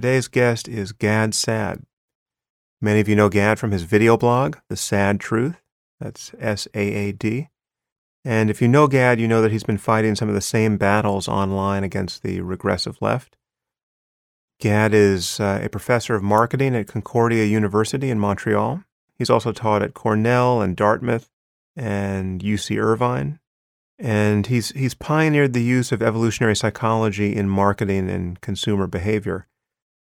Today's guest is Gad Saad. Many of you know Gad from his video blog, The Saad Truth. That's S A A D. And if you know Gad, you know that he's been fighting some of the same battles online against the regressive left. Gad is uh, a professor of marketing at Concordia University in Montreal. He's also taught at Cornell and Dartmouth and UC Irvine. And he's, he's pioneered the use of evolutionary psychology in marketing and consumer behavior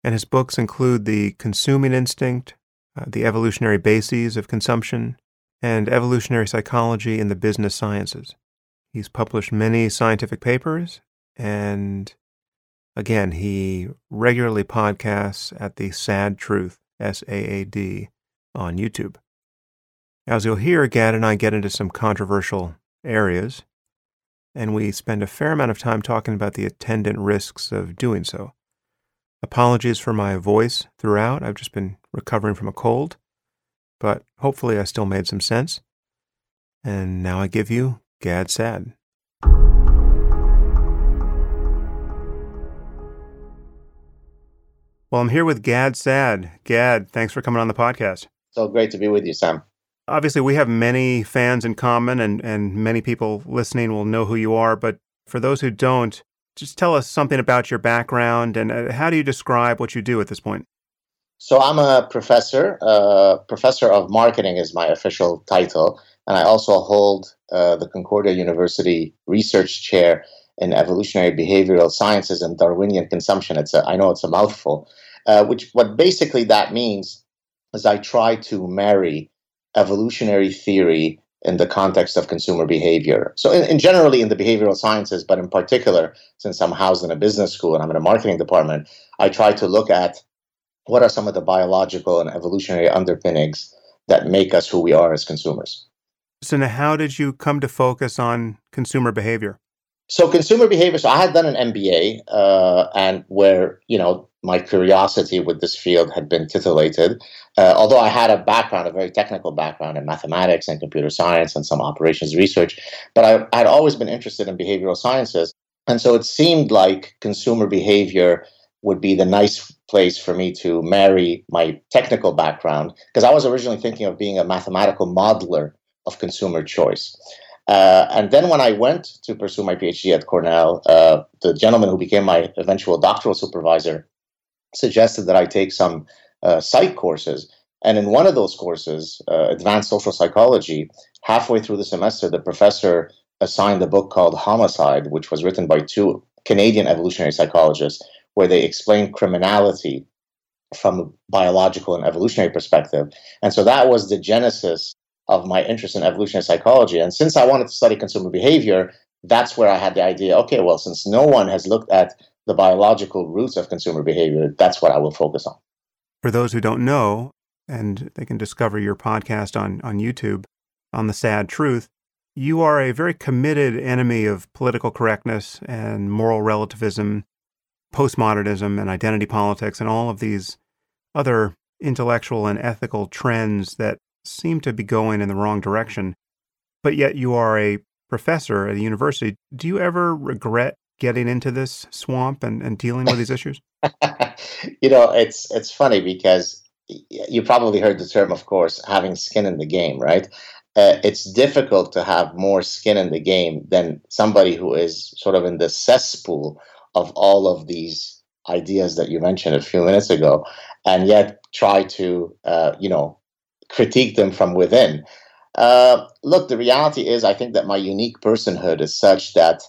and his books include The Consuming Instinct, uh, The Evolutionary Bases of Consumption, and Evolutionary Psychology in the Business Sciences. He's published many scientific papers, and again, he regularly podcasts at the Saad Truth, S A A D, on YouTube. As you'll hear, Gad and I get into some controversial areas, and we spend a fair amount of time talking about the attendant risks of doing so. Apologies for my voice throughout. I've just been recovering from a cold, but hopefully I still made some sense. And now I give you Gad Saad. Well, I'm here with Gad Saad. Gad, thanks for coming on the podcast. So great to be with you, Sam. Obviously, we have many fans in common, and, and many people listening will know who you are. But for those who don't, just tell us something about your background and uh, how do you describe what you do at this point? So I'm a professor. Uh, professor of marketing is my official title, and I also hold uh, the Concordia University Research Chair in Evolutionary Behavioral Sciences and Darwinian Consumption. It's a, I know it's a mouthful. Uh, which what basically that means is I try to marry evolutionary theory in the context of consumer behavior. So, in, in, generally in the behavioral sciences, but in particular, since I'm housed in a business school and I'm in a marketing department, I try to look at what are some of the biological and evolutionary underpinnings that make us who we are as consumers. So, now how did you come to focus on consumer behavior? So, consumer behavior. So, I had done an MBA, uh, and where you know my curiosity with this field had been titillated. Uh, although I had a background, a very technical background in mathematics and computer science and some operations research, but I had always been interested in behavioral sciences. And so it seemed like consumer behavior would be the nice place for me to marry my technical background, because I was originally thinking of being a mathematical modeler of consumer choice. Uh, and then when I went to pursue my PhD at Cornell, uh, the gentleman who became my eventual doctoral supervisor suggested that I take some uh, psych courses. And in one of those courses, uh, Advanced Social Psychology, halfway through the semester, the professor assigned a book called Homicide, which was written by two Canadian evolutionary psychologists, where they explain criminality from a biological and evolutionary perspective. And so that was the genesis of my interest in evolutionary psychology. And since I wanted to study consumer behavior, that's where I had the idea okay, well, since no one has looked at the biological roots of consumer behavior, that's what I will focus on. For those who don't know, and they can discover your podcast on, on YouTube on the Saad Truth, you are a very committed enemy of political correctness and moral relativism, postmodernism and identity politics, and all of these other intellectual and ethical trends that seem to be going in the wrong direction. But yet you are a professor at a university. Do you ever regret getting into this swamp and, and dealing with these issues? you know, it's it's funny because you probably heard the term, of course, having skin in the game, right? Uh, it's difficult to have more skin in the game than somebody who is sort of in the cesspool of all of these ideas that you mentioned a few minutes ago, and yet try to, uh, you know, critique them from within. Uh, look, the reality is, I think that my unique personhood is such that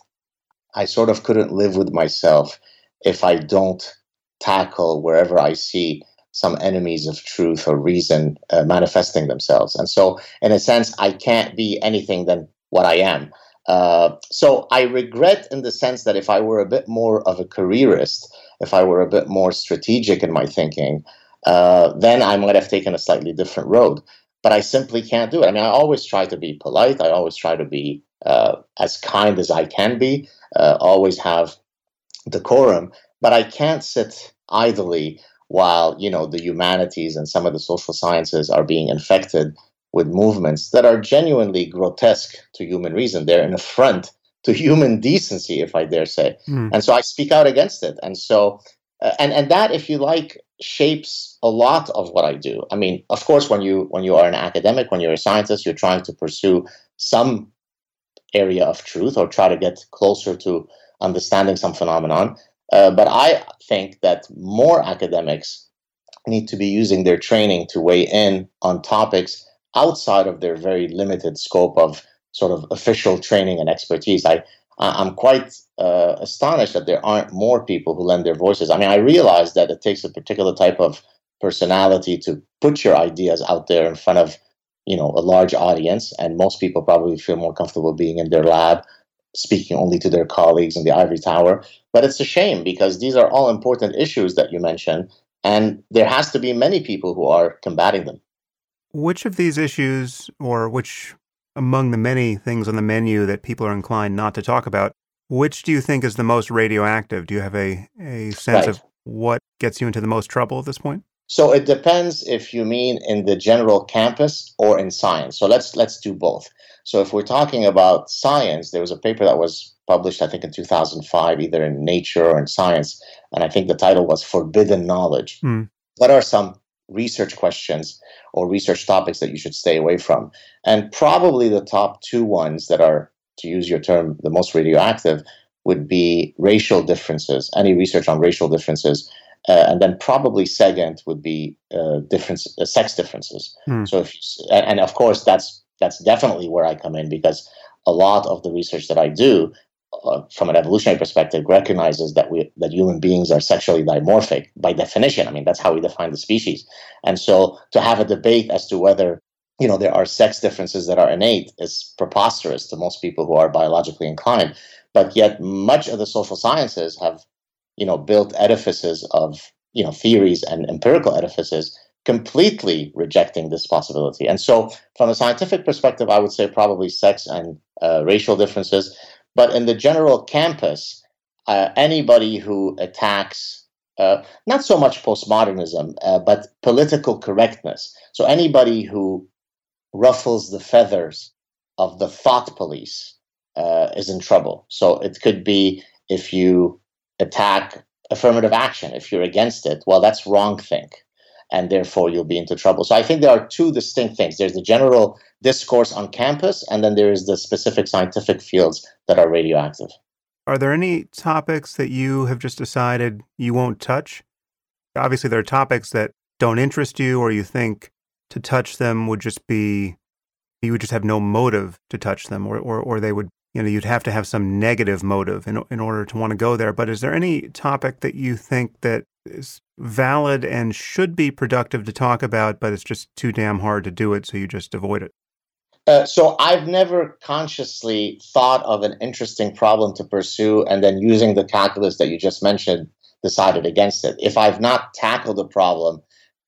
I sort of couldn't live with myself if I don't tackle wherever I see some enemies of truth or reason uh, manifesting themselves. And so, in a sense, I can't be anything than what I am. Uh, so I regret in the sense that if I were a bit more of a careerist, if I were a bit more strategic in my thinking, uh, then I might have taken a slightly different road. But I simply can't do it. I mean, I always try to be polite. I always try to be uh, as kind as I can be uh, always have decorum, but I can't sit idly while you know the humanities and some of the social sciences are being infected with movements that are genuinely grotesque to human reason. They're an affront to human decency, if I dare say. Mm. And so I speak out against it. And so Uh, and and that, if you like, shapes a lot of what I do. I mean, of course, when you when you are an academic, when you're a scientist, you're trying to pursue some area of truth or try to get closer to understanding some phenomenon. Uh, but I think that more academics need to be using their training to weigh in on topics outside of their very limited scope of sort of official training and expertise. I I'm quite uh, astonished that there aren't more people who lend their voices. I mean, I realize that it takes a particular type of personality to put your ideas out there in front of you know a large audience, and most people probably feel more comfortable being in their lab, speaking only to their colleagues in the ivory tower. But it's a shame because these are all important issues that you mentioned, and there has to be many people who are combating them. Which of these issues, or which among the many things on the menu that people are inclined not to talk about, which do you think is the most radioactive? Do you have a, a sense right. of what gets you into the most trouble at this point? So it depends if you mean in the general campus or in science. So let's let's do both. So if we're talking about science, there was a paper that was published, I think, in 2005, either in Nature or in Science, and I think the title was "Forbidden Knowledge." Mm. What are some research questions or research topics that you should stay away from. And probably the top two ones that are, to use your term, the most radioactive would be racial differences, any research on racial differences. Uh, and then probably second would be uh, difference, uh, sex differences. Hmm. So, if you, and, and of course, that's that's definitely where I come in because a lot of the research that I do uh, from an evolutionary perspective, recognizes that we that human beings are sexually dimorphic by definition. I mean, that's how we define the species. And so, to have a debate as to whether you know there are sex differences that are innate it's preposterous to most people who are biologically inclined. But yet, much of the social sciences have you know built edifices of you know theories and empirical edifices completely rejecting this possibility. And so, from a scientific perspective, I would say probably sex and uh, racial differences. But in the general campus, uh, anybody who attacks uh, not so much postmodernism, uh, but political correctness. So anybody who ruffles the feathers of the thought police uh, is in trouble. So it could be if you attack affirmative action, if you're against it, well, that's wrong think. And therefore, you'll be into trouble. So I think there are two distinct things. There's the general discourse on campus, and then there is the specific scientific fields that are radioactive. Are there any topics that you have just decided you won't touch? Obviously, there are topics that don't interest you, or you think to touch them would just be, you would just have no motive to touch them, or, or, or they would, you know, you'd have to have some negative motive in, in order to want to go there. But is there any topic that you think that is valid and should be productive to talk about, but it's just too damn hard to do it, so you just avoid it? Uh, so I've never consciously thought of an interesting problem to pursue and then using the calculus that you just mentioned decided against it. If I've not tackled a problem,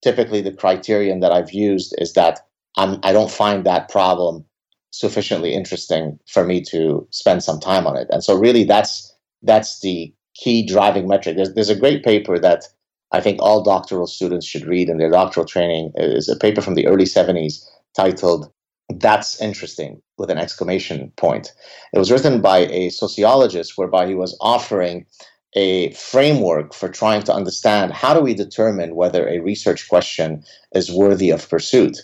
typically the criterion that I've used is that I'm, I don't find that problem sufficiently interesting for me to spend some time on it. And so really that's that's the key driving metric. There's, there's a great paper that I think all doctoral students should read in their doctoral training. is a paper from the early 70s titled that's interesting with an exclamation point. It was written by a sociologist whereby he was offering a framework for trying to understand how do we determine whether a research question is worthy of pursuit.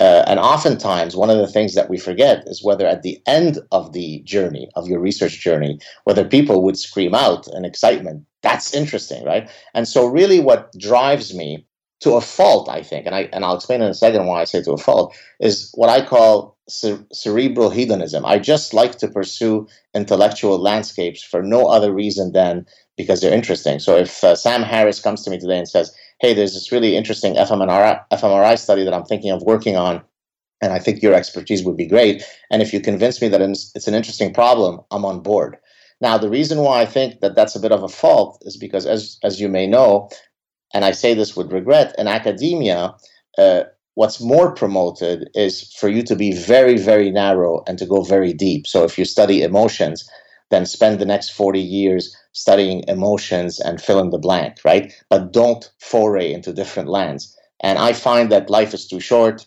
Uh, and oftentimes, one of the things that we forget is whether at the end of the journey, of your research journey, whether people would scream out in excitement, that's interesting, right? And so, really, what drives me to a fault, I think, and I and I'll explain in a second why I say to a fault, is what I call cer- cerebral hedonism. I just like to pursue intellectual landscapes for no other reason than because they're interesting. So if uh, Sam Harris comes to me today and says, "Hey, there's this really interesting fMRI, fMRI study that I'm thinking of working on," and I think your expertise would be great, and if you convince me that it's an interesting problem, I'm on board. Now, the reason why I think that that's a bit of a fault is because, as as you may know, and I say this with regret, in academia, uh, what's more promoted is for you to be very, very narrow and to go very deep. So if you study emotions, then spend the next 40 years studying emotions and fill in the blank, right? But don't foray into different lands. And I find that life is too short.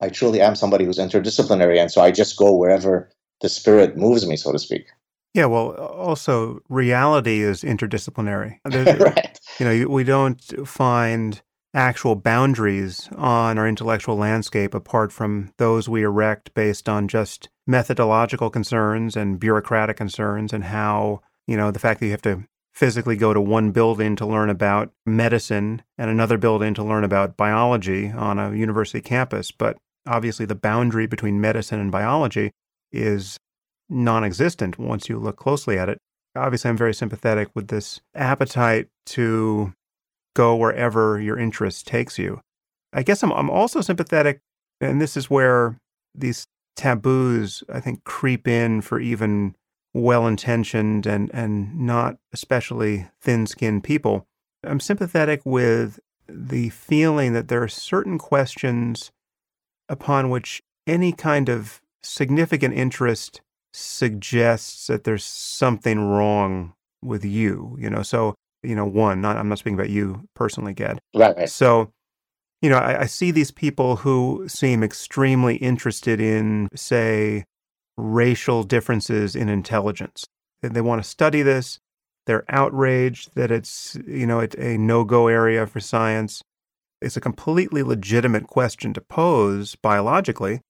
I truly am somebody who's interdisciplinary. And so I just go wherever the spirit moves me, so to speak. Yeah, well, also reality is interdisciplinary. right. You know, we don't find actual boundaries on our intellectual landscape apart from those we erect based on just methodological concerns and bureaucratic concerns and how, you know, the fact that you have to physically go to one building to learn about medicine and another building to learn about biology on a university campus. But obviously, the boundary between medicine and biology is non existent once you look closely at it. Obviously, I'm very sympathetic with this appetite to go wherever your interest takes you. I guess I'm, I'm also sympathetic, and this is where these taboos, I think, creep in for even well intentioned and, and not especially thin skinned people. I'm sympathetic with the feeling that there are certain questions upon which any kind of significant interest suggests that there's something wrong with you, you know. So, you know, one, not I'm not speaking about you personally, Gad. Right. right. So, you know, I, I see these people who seem extremely interested in, say, racial differences in intelligence. They want to study this. They're outraged that it's, you know, it's a no-go area for science. It's a completely legitimate question to pose biologically,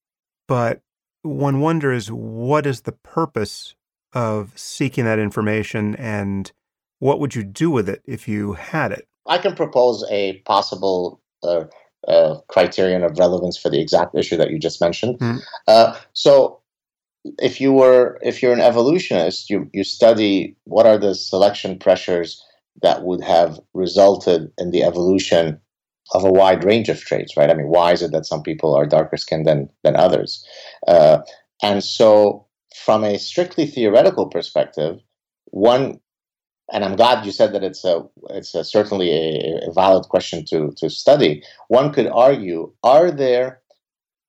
but one wonders what is the purpose of seeking that information and what would you do with it if you had it? I can propose a possible uh, uh, criterion of relevance for the exact issue that you just mentioned. Mm. Uh, so, if you were if you're an evolutionist, you you study what are the selection pressures that would have resulted in the evolution of a wide range of traits, right? I mean, why is it that some people are darker skinned than than others? Uh, and so, from a strictly theoretical perspective, one, and I'm glad you said that it's a it's a, certainly a, a, valid question to to study. One could argue: Are there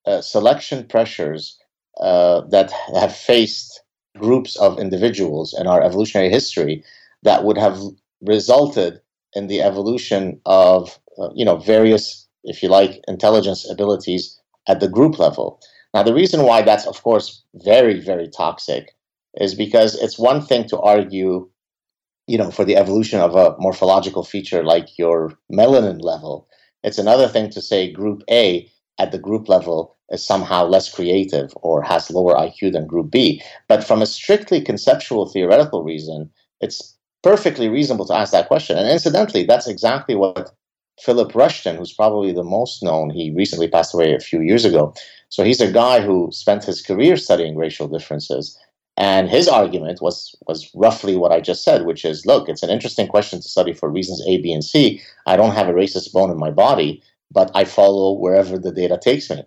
uh, selection pressures uh, that have faced groups of individuals in our evolutionary history that would have resulted in the evolution of uh, you know various, if you like, intelligence abilities at the group level. Now, the reason why that's of course very very toxic is because it's one thing to argue, you know, for the evolution of a morphological feature like your melanin level. It's another thing to say group A at the group level somehow less creative or has lower IQ than group B. But from a strictly conceptual theoretical reason, it's perfectly reasonable to ask that question. And incidentally, that's exactly what Philip Rushton, who's probably the most known, he recently passed away a few years ago. So he's a guy who spent his career studying racial differences. And his argument was was roughly what I just said, which is, look, it's an interesting question to study for reasons A, B, and C. I don't have a racist bone in my body, but I follow wherever the data takes me.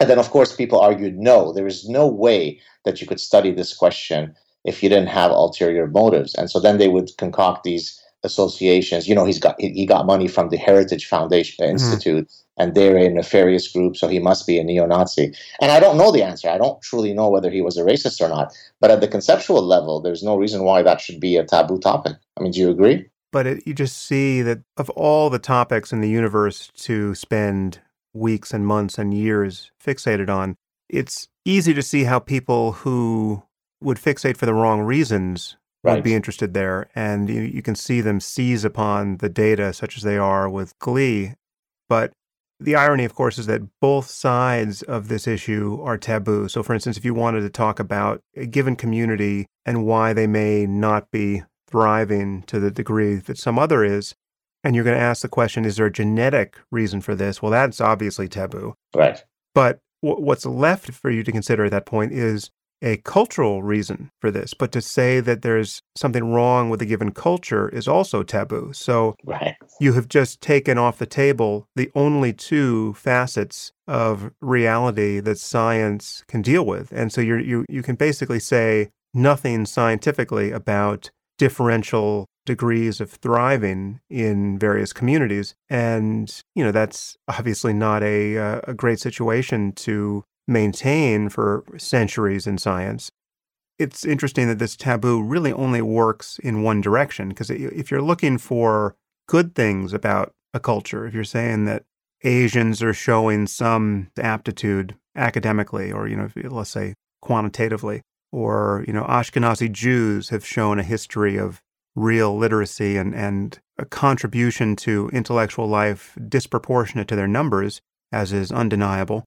And then, of course, people argued, no, there is no way that you could study this question if you didn't have ulterior motives. And so then they would concoct these associations. You know, he's got he got money from the Heritage Foundation mm-hmm. Institute, and they're a nefarious group, so he must be a neo-Nazi. And I don't know the answer. I don't truly know whether he was a racist or not. But at the conceptual level, there's no reason why that should be a taboo topic. I mean, do you agree? But it, you just see that of all the topics in the universe to spend weeks and months and years fixated on, it's easy to see how people who would fixate for the wrong reasons right. would be interested there. And you, you can see them seize upon the data, such as they are with Glee. But the irony, of course, is that both sides of this issue are taboo. So, for instance, if you wanted to talk about a given community and why they may not be thriving to the degree that some other is, and you're going to ask the question, is there a genetic reason for this? Well, that's obviously taboo. Right. But w- what's left for you to consider at that point is a cultural reason for this, but to say that there's something wrong with a given culture is also taboo. So right. you have just taken off the table the only two facets of reality that science can deal with. And so you you you can basically say nothing scientifically about differential degrees of thriving in various communities and you know that's obviously not a uh, a great situation to maintain for centuries in science. It's interesting that this taboo really only works in one direction because if you're looking for good things about a culture, if you're saying that Asians are showing some aptitude academically or, you know, let's say quantitatively, or, you know, Ashkenazi Jews have shown a history of real literacy and, and a contribution to intellectual life disproportionate to their numbers, as is undeniable.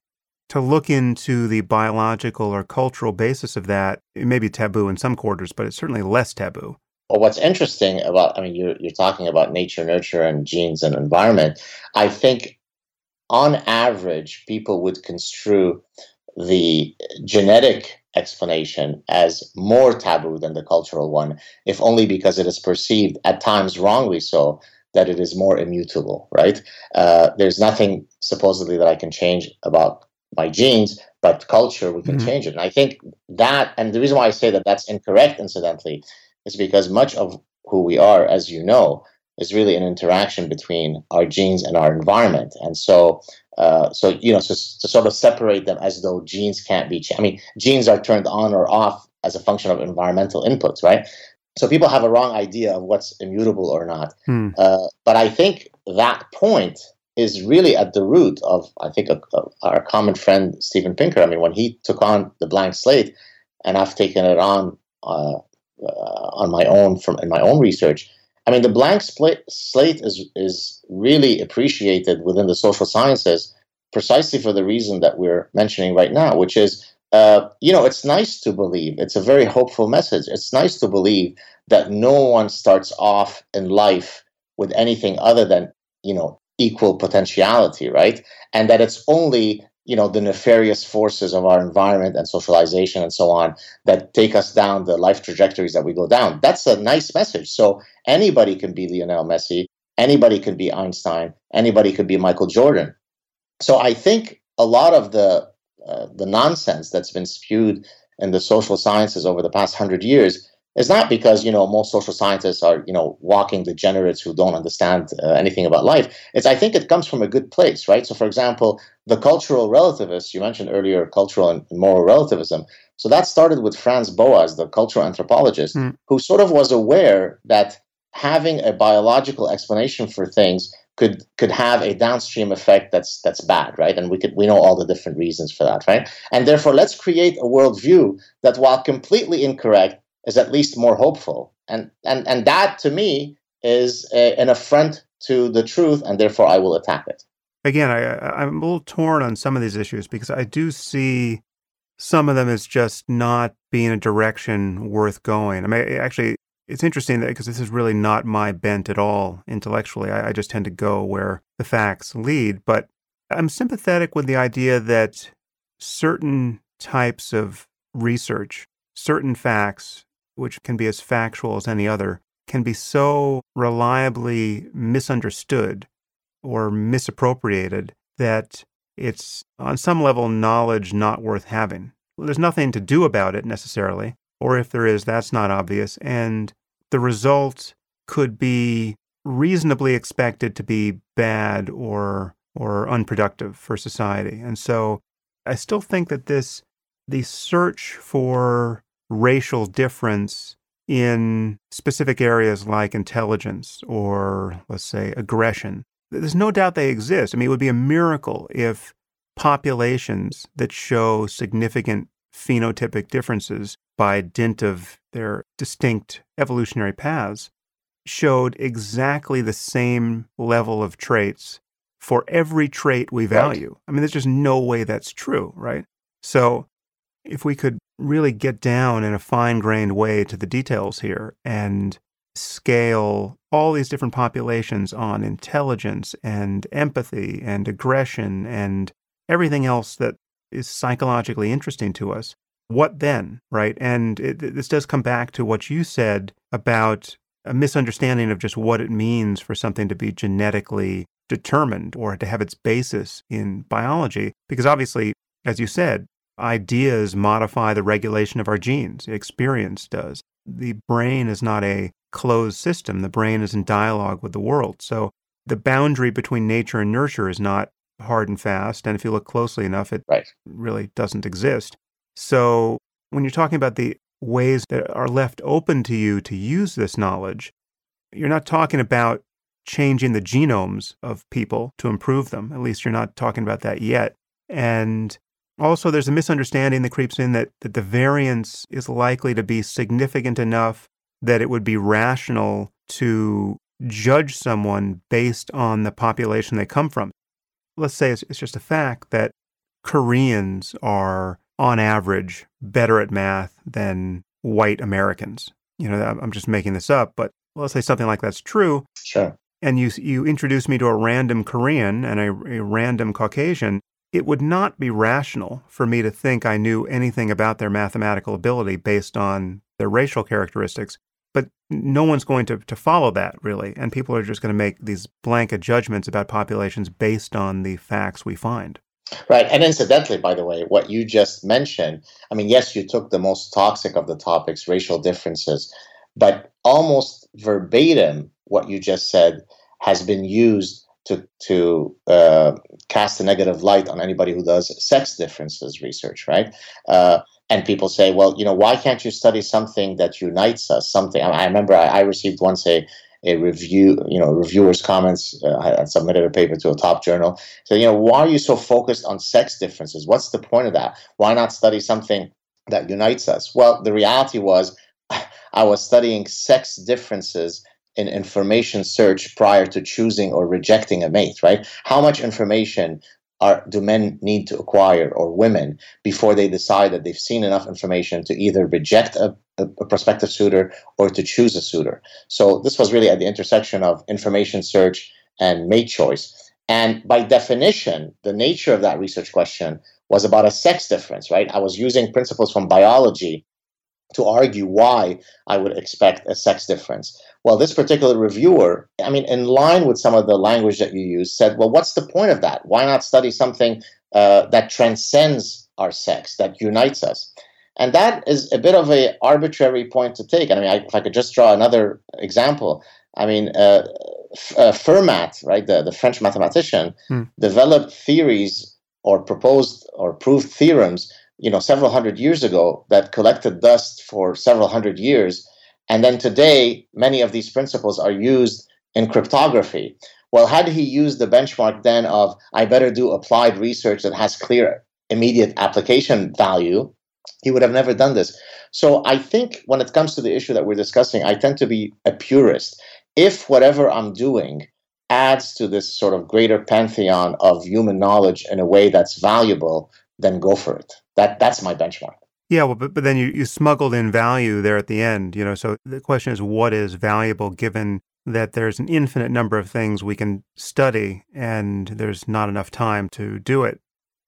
To look into the biological or cultural basis of that, it may be taboo in some quarters, but it's certainly less taboo. Well, what's interesting about, I mean, you're, you're talking about nature, nurture, and genes and environment. I think on average, people would construe the genetic explanation as more taboo than the cultural one, if only because it is perceived, at times wrongly so, that it is more immutable, right? Uh, there's nothing supposedly that I can change about my genes, but culture, we can mm-hmm. change it. And I think that, and the reason why I say that that's incorrect, incidentally, is because much of who we are, as you know, is really an interaction between our genes and our environment. And so uh, so you know, so, to sort of separate them as though genes can't be. I mean, genes are turned on or off as a function of environmental inputs, right? So people have a wrong idea of what's immutable or not. Hmm. Uh, but I think that point is really at the root of, I think, a, a, our common friend Steven Pinker. I mean, when he took on the blank slate, and I've taken it on uh, uh on my own from in my own research I mean, the blank slate is is really appreciated within the social sciences precisely for the reason that we're mentioning right now, which is, uh, you know, it's nice to believe. It's a very hopeful message. It's nice to believe that no one starts off in life with anything other than, you know, equal potentiality, right? And that it's only you know the nefarious forces of our environment and socialization and so on that take us down the life trajectories that we go down that's a nice message so anybody can be lionel messi anybody can be einstein anybody could be michael jordan so i think a lot of the uh, the nonsense that's been spewed in the social sciences over the past 100 years is not because you know most social scientists are you know walking degenerates who don't understand uh, anything about life. It's I think it comes from a good place, right? So, for example, the cultural relativists you mentioned earlier, cultural and moral relativism. So that started with Franz Boas, the cultural anthropologist, mm. who sort of was aware that having a biological explanation for things could could have a downstream effect that's that's bad, right? And we could we know all the different reasons for that, right? And therefore, let's create a worldview that, while completely incorrect, is at least more hopeful. And and and that to me is a, an affront to the truth, and therefore I will attack it. Again, I, I'm a little torn on some of these issues because I do see some of them as just not being a direction worth going. I mean, actually, it's interesting that because this is really not my bent at all intellectually. I, I just tend to go where the facts lead. But I'm sympathetic with the idea that certain types of research, certain facts, which can be as factual as any other, can be so reliably misunderstood or misappropriated that it's on some level knowledge not worth having. There's nothing to do about it necessarily, or if there is, that's not obvious. And the result could be reasonably expected to be bad or or unproductive for society. And so I still think that this the search for racial difference in specific areas like intelligence or, let's say, aggression. There's no doubt they exist. I mean, it would be a miracle if populations that show significant phenotypic differences by dint of their distinct evolutionary paths showed exactly the same level of traits for every trait we value. Right. I mean, there's just no way that's true, right? So if we could really get down in a fine grained way to the details here and scale all these different populations on intelligence and empathy and aggression and everything else that is psychologically interesting to us. What then, right? And it, this does come back to what you said about a misunderstanding of just what it means for something to be genetically determined or to have its basis in biology. Because obviously, as you said, ideas modify the regulation of our genes, experience does. The brain is not a closed system, the brain is in dialogue with the world. So the boundary between nature and nurture is not hard and fast. And if you look closely enough, it right. really doesn't exist. So when you're talking about the ways that are left open to you to use this knowledge, you're not talking about changing the genomes of people to improve them. At least you're not talking about that yet. And Also, there's a misunderstanding that creeps in that, that the variance is likely to be significant enough that it would be rational to judge someone based on the population they come from. Let's say it's, it's just a fact that Koreans are, on average, better at math than white Americans. You know, I'm just making this up, but let's say something like that's true. Sure. And you you introduce me to a random Korean and a, a random Caucasian, it would not be rational for me to think I knew anything about their mathematical ability based on their racial characteristics. But no one's going to, to follow that, really. And people are just going to make these blanket judgments about populations based on the facts we find. Right. And incidentally, by the way, what you just mentioned, I mean, yes, you took the most toxic of the topics, racial differences, but almost verbatim, what you just said has been used to, to uh, cast a negative light on anybody who does sex differences research, right? Uh, and people say, well, you know, why can't you study something that unites us? Something. I, remember I, I received once a a review, you know, reviewer's comments. Uh, I submitted a paper to a top journal. So, you know, why are you so focused on sex differences? What's the point of that? Why not study something that unites us? Well, the reality was I was studying sex differences in information search prior to choosing or rejecting a mate, right? How much information are do men need to acquire or women before they decide that they've seen enough information to either reject a, a, a, prospective suitor or to choose a suitor? So this was really at the intersection of information search and mate choice. And by definition the nature of that research question was about a sex difference right? I was using principles from biology to argue why I would expect a sex difference. Well, this particular reviewer, I mean, in line with some of the language that you use, said, well, what's the point of that? Why not study something uh, that transcends our sex, that unites us? And that is a bit of a arbitrary point to take. And I mean, I, if I could just draw another example, I mean, uh, F- uh, Fermat, right, the, the French mathematician, hmm. developed theories or proposed or proved theorems you know several hundred years ago that collected dust for several hundred years. And then today many of these principles are used in cryptography. Well had he used the benchmark then of i better do applied research that has clear immediate application value he would have never done this. So i think when it comes to the issue that we're discussing i tend to be a purist. If whatever i'm doing adds to this sort of greater pantheon of human knowledge in a way that's valuable then go for it. That that's my benchmark. Yeah, well, but, but then you, you smuggled in value there at the end, you know. So the question is, what is valuable given that there's an infinite number of things we can study and there's not enough time to do it?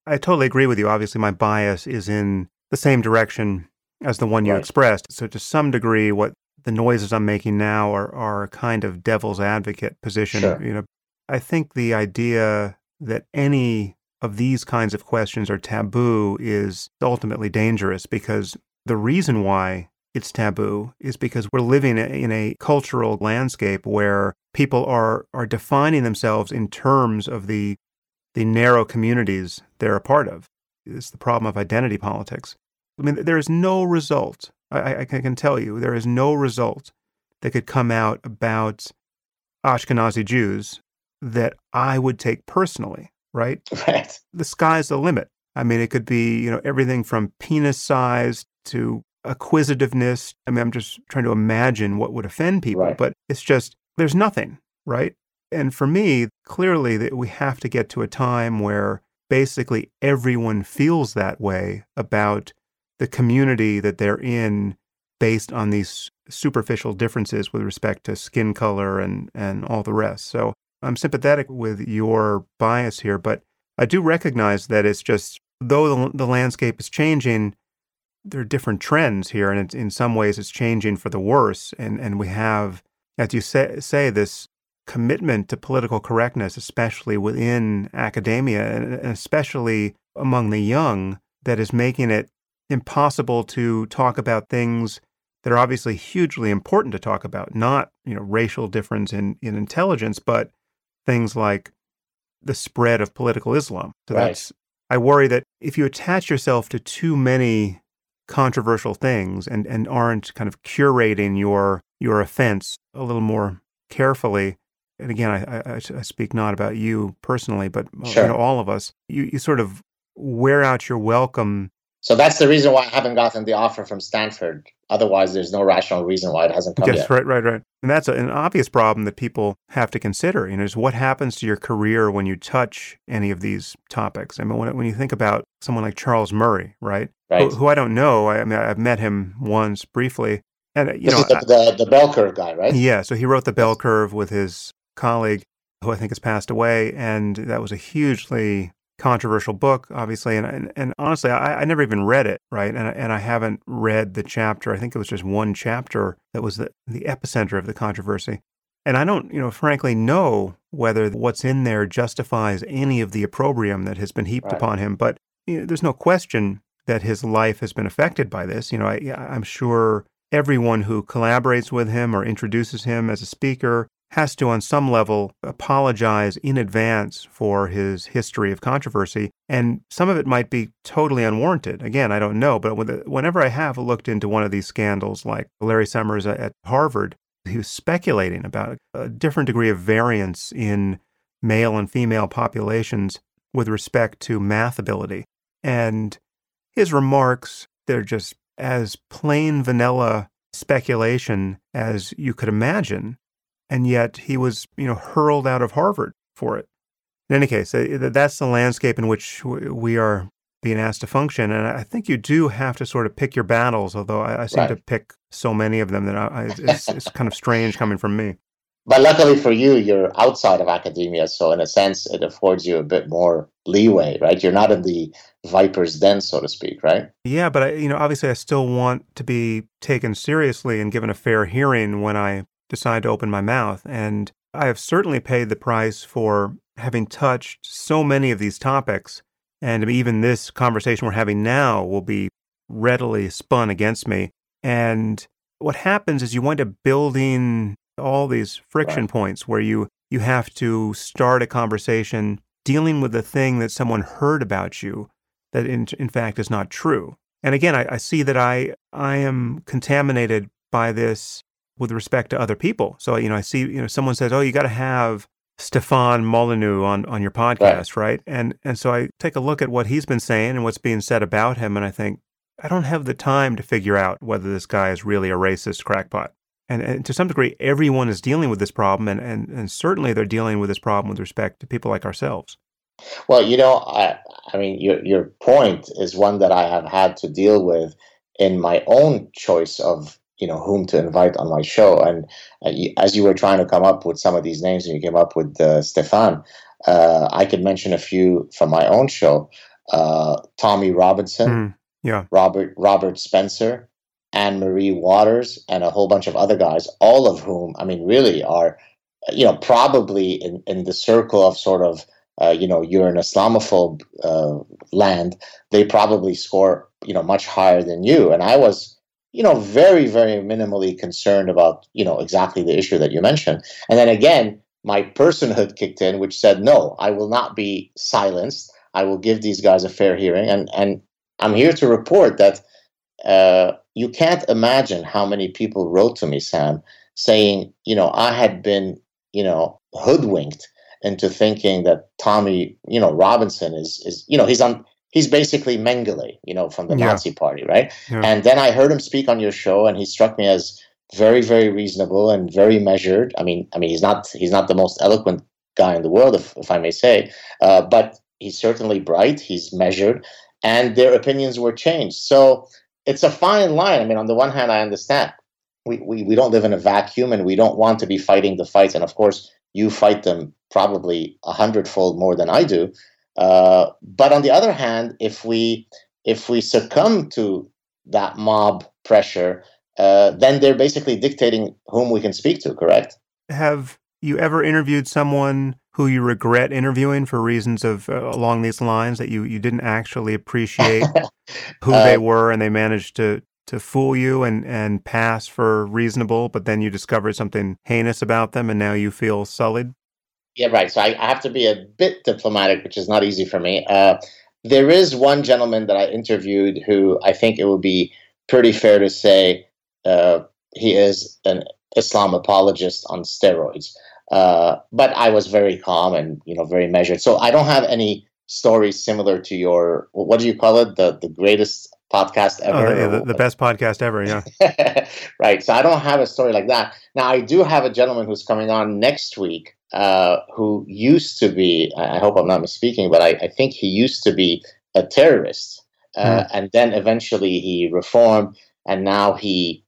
I totally agree with you. Obviously, my bias is in the same direction as the one you right. expressed. So to some degree, what the noises I'm making now are are a kind of devil's advocate position. Sure. You know, I think the idea that any of these kinds of questions are taboo is ultimately dangerous because the reason why it's taboo is because we're living in a cultural landscape where people are are defining themselves in terms of the the narrow communities they're a part of. It's the problem of identity politics. I mean, there is no result. I, I can tell you, there is no result that could come out about Ashkenazi Jews that I would take personally right? Right. The sky's the limit. I mean, it could be, you know, everything from penis size to acquisitiveness. I mean, I'm just trying to imagine what would offend people, right. but it's just, there's nothing, right? And for me, clearly that we have to get to a time where basically everyone feels that way about the community that they're in based on these superficial differences with respect to skin color and, and all the rest. So I'm sympathetic with your bias here, but I do recognize that it's just, though the, the landscape is changing, there are different trends here, and in some ways it's changing for the worse. And, and we have, as you say, say, this commitment to political correctness, especially within academia, and especially among the young, that is making it impossible to talk about things that are obviously hugely important to talk about, not you know racial difference in, in intelligence, but things like the spread of political Islam. So right. that's I worry that if you attach yourself to too many controversial things and, and aren't kind of curating your your offense a little more carefully, and again, I, I, I speak not about you personally, but sure. you know, all of us, you, you sort of wear out your welcome. So that's the reason why I haven't gotten the offer from Stanford. Otherwise, there's no rational reason why it hasn't come yes, yet. right, right, right. And that's a, an obvious problem that people have to consider. You know, is what happens to your career when you touch any of these topics. I mean, when, when you think about someone like Charles Murray, right? Right. Who, who I don't know. I, I mean, I've met him once briefly, and you this know, the, the, the bell curve guy, right? Yeah, so he wrote The Bell Curve with his colleague, who I think has passed away, and that was a hugely controversial book, obviously. And and, and honestly, I, I never even read it, right? And I- and I haven't read the chapter. I think it was just one chapter that was the the epicenter of the controversy. And I don't, you know, frankly know whether what's in there justifies any of the opprobrium that has been heaped Right. upon him. But you know, there's no question that his life has been affected by this. You know, I, I'm sure everyone who collaborates with him or introduces him as a speaker has to, on some level, apologize in advance for his history of controversy. And some of it might be totally unwarranted. Again, I don't know. But whenever I have looked into one of these scandals, like Larry Summers at Harvard, he was speculating about a different degree of variance in male and female populations with respect to math ability. And his remarks, they're just as plain vanilla speculation as you could imagine. And yet he was, you know, hurled out of Harvard for it. In any case, uh, that's the landscape in which we are being asked to function. And I think you do have to sort of pick your battles, although I, I seem Right. to pick so many of them that I, I, it's, it's kind of strange coming from me. But luckily for you, you're outside of academia, so in a sense, it affords you a bit more leeway, right? You're not in the viper's den, so to speak, right? Yeah, but I, you know, obviously, I still want to be taken seriously and given a fair hearing when I decide to open my mouth. And I have certainly paid the price for having touched so many of these topics. And even this conversation we're having now will be readily spun against me. And what happens is you wind up building all these friction Right. points where you you have to start a conversation dealing with the thing that someone heard about you that in, in fact is not true. And again, I, I see that I I am contaminated by this with respect to other people. So you know, I see you know someone says, "Oh, you got to have Stefan Molyneux on on your podcast, right. And and so I take a look at what he's been saying and what's being said about him, and I think I don't have the time to figure out whether this guy is really a racist crackpot. And, and to some degree, everyone is dealing with this problem, and, and, and certainly they're dealing with this problem with respect to people like ourselves. Well, you know, I, I mean, your your point is one that I have had to deal with in my own choice of you know whom to invite on my show. And uh, as you were trying to come up with some of these names, and you came up with uh, Stefan, uh, I could mention a few from my own show: uh, Tommy Robinson, Mm, yeah. Robert Robert Spencer, Anne Marie Waters, and a whole bunch of other guys. All of whom, I mean, really are you know probably in in the circle of sort of uh, you know you're an Islamophobe uh, land, they probably score you know much higher than you. And I was you know very very minimally concerned about you know exactly the issue that you mentioned. And then again, my personhood kicked in, which said no, I will not be silenced. I will give these guys a fair hearing. And and I'm here to report that uh, you can't imagine how many people wrote to me, Sam, saying you know I had been you know hoodwinked into thinking that Tommy, you know, Robinson is is you know he's on he's basically Mengele, you know, from the Yeah. Nazi Party, right? Yeah. And then I heard him speak on your show, and he struck me as very very reasonable and very measured. I mean, I mean he's not he's not the most eloquent guy in the world, if if I may say, uh, but he's certainly bright. He's measured, and their opinions were changed. So it's a fine line. I mean, on the one hand, I understand. We, we, we don't live in a vacuum and we don't want to be fighting the fights. And of course, you fight them probably a hundredfold more than I do. Uh, but on the other hand, if we if we succumb to that mob pressure, uh, then they're basically dictating whom we can speak to. Correct? Have you ever interviewed someone who you regret interviewing for reasons of uh, along these lines that you, you didn't actually appreciate who Uh, they were and they managed to, to fool you and, and pass for reasonable, but then you discovered something heinous about them and now you feel sullied? Yeah, right. So I, I have to be a bit diplomatic, which is not easy for me. Uh, there is one gentleman that I interviewed who I think it would be pretty fair to say uh, he is an Islam apologist on steroids. Uh, but I was very calm and you know very measured. So I don't have any stories similar to your what do you call it the the greatest podcast ever oh, the, the, best podcast ever yeah right so i don't have a story like that now i do have a gentleman who's coming on next week uh, who used to be i hope i'm not misspeaking but i, I think he used to be a terrorist uh, mm. and then eventually he reformed and now he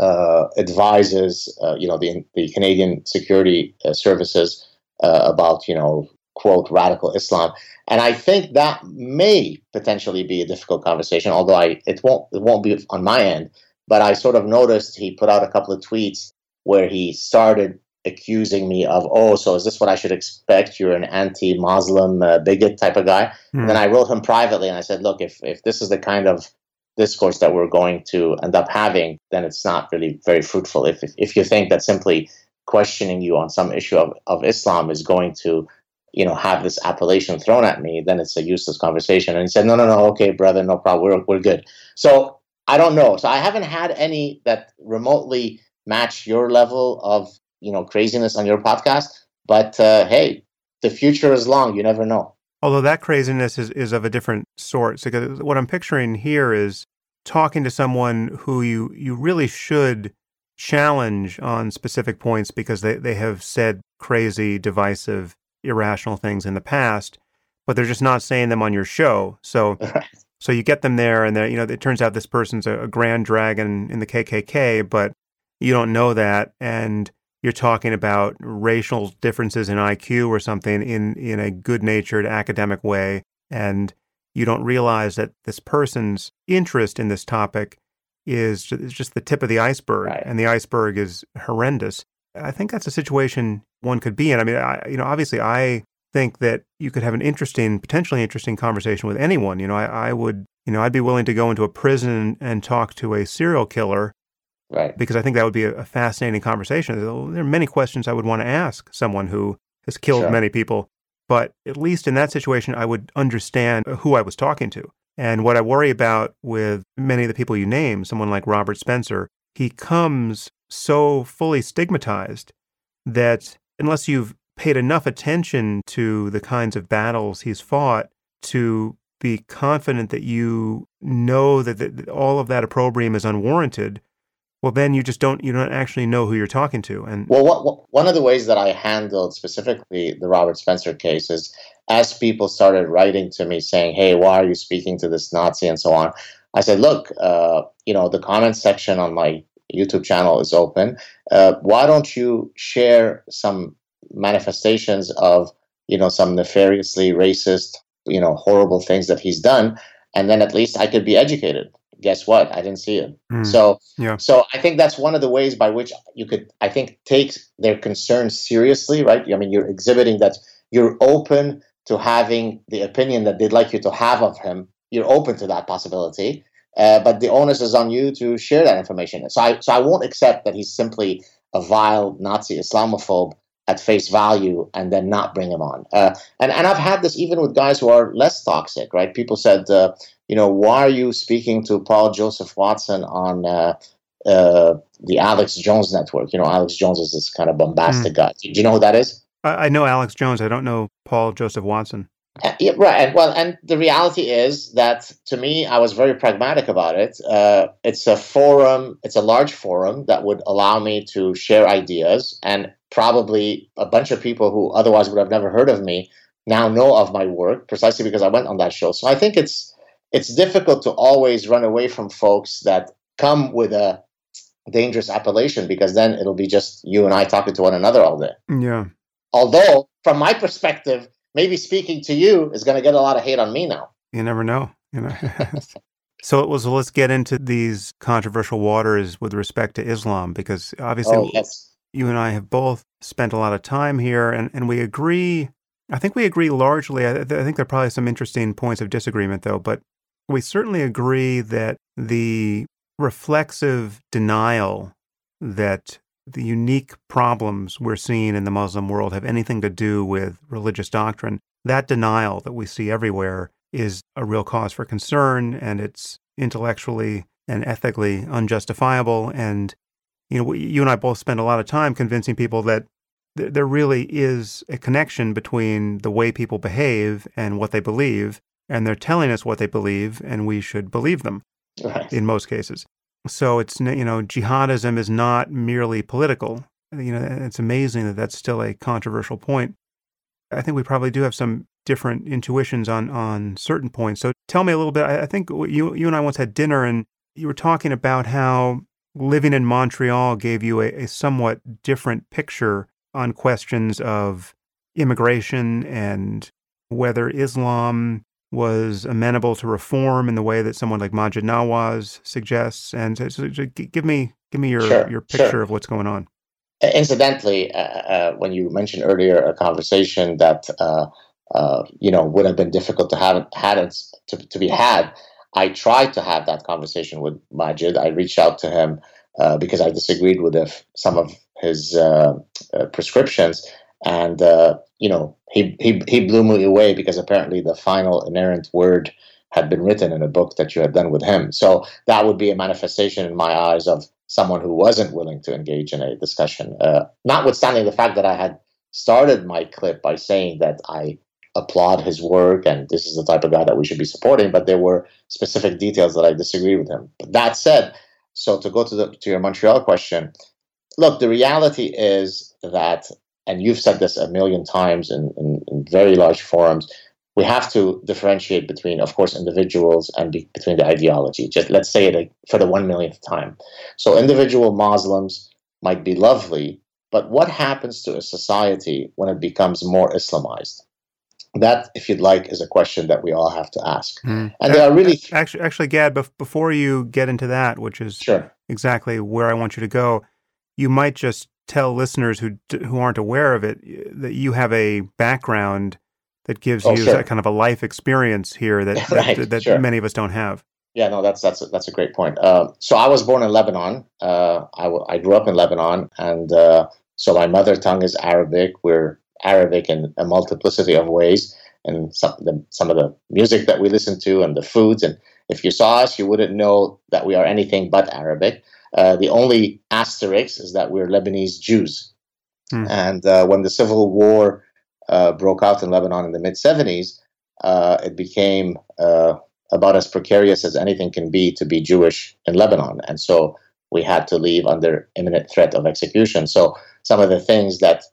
uh, advises uh, you know the, the canadian security uh, services uh, about you know quote radical Islam. And I think that may potentially be a difficult conversation, although I it won't it won't be on my end. But I sort of noticed he put out a couple of tweets where he started accusing me of, oh, so is this what I should expect? You're an anti-Muslim uh, bigot type of guy. And then I wrote him privately and I said, look, if if this is the kind of discourse that we're going to end up having, then it's not really very fruitful. If if, if you think that simply questioning you on some issue of, of Islam is going to you know, have this appellation thrown at me, then it's a useless conversation. And he said, no, no, no, okay, brother, no problem, we're, we're good. So I don't know. So I haven't had any that remotely match your level of, you know, craziness on your podcast. But uh, hey, the future is long. You never know. Although that craziness is, is of a different sort. So what I'm picturing here is talking to someone who you, you really should challenge on specific points because they, they have said crazy, divisive irrational things in the past, but they're just not saying them on your show. So, so you get them there, and you know it turns out this person's a, a grand dragon in the KKK, but you don't know that, and you're talking about racial differences in IQ or something in in a good-natured academic way, and you don't realize that this person's interest in this topic is just the tip of the iceberg, right. and the iceberg is horrendous. I think that's a situation one could be in. I mean, I, you know, obviously, I think that you could have an interesting, potentially interesting conversation with anyone. You know, I, I would, you know, I'd be willing to go into a prison and talk to a serial killer, right? Because I think that would be a, fascinating conversation. There are many questions I would want to ask someone who has killed sure. many people, but at least in that situation, I would understand uh, who I was talking to. And what I worry about with many of the people you name, someone like Robert Spencer, he comes so fully stigmatized that unless you've paid enough attention to the kinds of battles he's fought to be confident that you know that, that all of that opprobrium is unwarranted, well, then you just don't you don't actually know who you're talking to. And well, what, what, one of the ways that I handled specifically the Robert Spencer case is as people started writing to me saying, "Hey, why are you speaking to this Nazi?" and so on. I said, "Look, uh, you know, the comment section on my YouTube channel is open. Uh, why don't you share some manifestations of you know some nefariously racist, you know, horrible things that he's done, and then at least I could be educated. Guess what? I didn't see it. Mm, so, yeah. so I think that's one of the ways by which you could, I think, take their concerns seriously. Right? I mean, you're exhibiting that you're open to having the opinion that they'd like you to have of him. You're open to that possibility uh, but the onus is on you to share that information. So I, so I won't accept that he's simply a vile Nazi Islamophobe at face value and then not bring him on. Uh, and, and I've had this even with guys who are less toxic, right? People said, uh, you know, why are you speaking to Paul Joseph Watson on uh, uh the Alex Jones network? You know, Alex Jones is this kind of bombastic mm. guy. Do you know who that is? I, I know Alex Jones. I don't know Paul Joseph Watson. Uh, yeah, right. Well, and the reality is that to me, I was very pragmatic about it. Uh, it's a forum, it's a large forum that would allow me to share ideas, and probably a bunch of people who otherwise would have never heard of me now know of my work precisely because I went on that show. So I think it's it's difficult to always run away from folks that come with a dangerous appellation because then it'll be just you and I talking to one another all day. Yeah. Although, from my perspective, maybe speaking to you is going to get a lot of hate on me now. You never know. You know. so it was. Let's get into these controversial waters with respect to Islam, because obviously, oh, yes. you and I have both spent a lot of time here, and, and we agree. I think we agree largely. I, I think there are probably some interesting points of disagreement, though, but we certainly agree that the reflexive denial that the unique problems we're seeing in the Muslim world have anything to do with religious doctrine. That denial that we see everywhere is a real cause for concern, and it's intellectually and ethically unjustifiable. And you know, you and I both spend a lot of time convincing people that th- there really is a connection between the way people behave and what they believe, and they're telling us what they believe, and we should believe them Right. in most cases. So it's you know jihadism is not merely political. You know it's amazing that that's still a controversial point. I think we probably do have some different intuitions on on certain points. So tell me a little bit. I, think you you and I once had dinner and you were talking about how living in Montreal gave you a, a somewhat different picture on questions of immigration and whether Islam was amenable to reform in the way that someone like Maajid Nawaz suggests. And so, so give me give me your Sure, your picture sure. of what's going on. Incidentally, uh, uh, when you mentioned earlier a conversation that uh, uh, you know would have been difficult to have had it- to, to be had, I tried to have that conversation with Maajid. I reached out to him uh, because I disagreed with if, some of his uh, uh, prescriptions, and uh, you know he, he he blew me away because apparently the final inerrant word had been written in a book that you had done with him. So that would be a manifestation in my eyes of someone who wasn't willing to engage in a discussion. Uh, notwithstanding the fact that I had started my clip by saying that I applaud his work and this is the type of guy that we should be supporting, but there were specific details that I disagree with him. But that said, so to go to the to your Montreal question, look, the reality is that, and you've said this a million times in, in, in very large forums, we have to differentiate between, of course, individuals and be, between the ideology. Just let's say it for the one millionth time. So individual Muslims might be lovely, but what happens to a society when it becomes more Islamized? That, if you'd like, is a question that we all have to ask. Hmm. And there are really Actually, actually, Gad, bef- before you get into that, which is sure. exactly where I want you to go, you might just tell listeners who who aren't aware of it that you have a background that gives Oh, you sure. that kind of a life experience here that Right, that, that sure. many of us don't have. Yeah, no, that's that's a, that's a great point. Uh, so I was born in Lebanon. Uh, I, w- I grew up in Lebanon, and uh, so my mother tongue is Arabic. We're Arabic in a multiplicity of ways, and some the, some of the music that we listen to, and the foods. And if you saw us, you wouldn't know that we are anything but Arabic. Uh, the only asterisk is that we're Lebanese Jews. Hmm. And uh, when the civil war uh, broke out in Lebanon in the mid '70s, uh, it became uh, about as precarious as anything can be to be Jewish in Lebanon. And so we had to leave under imminent threat of execution. So some of the things that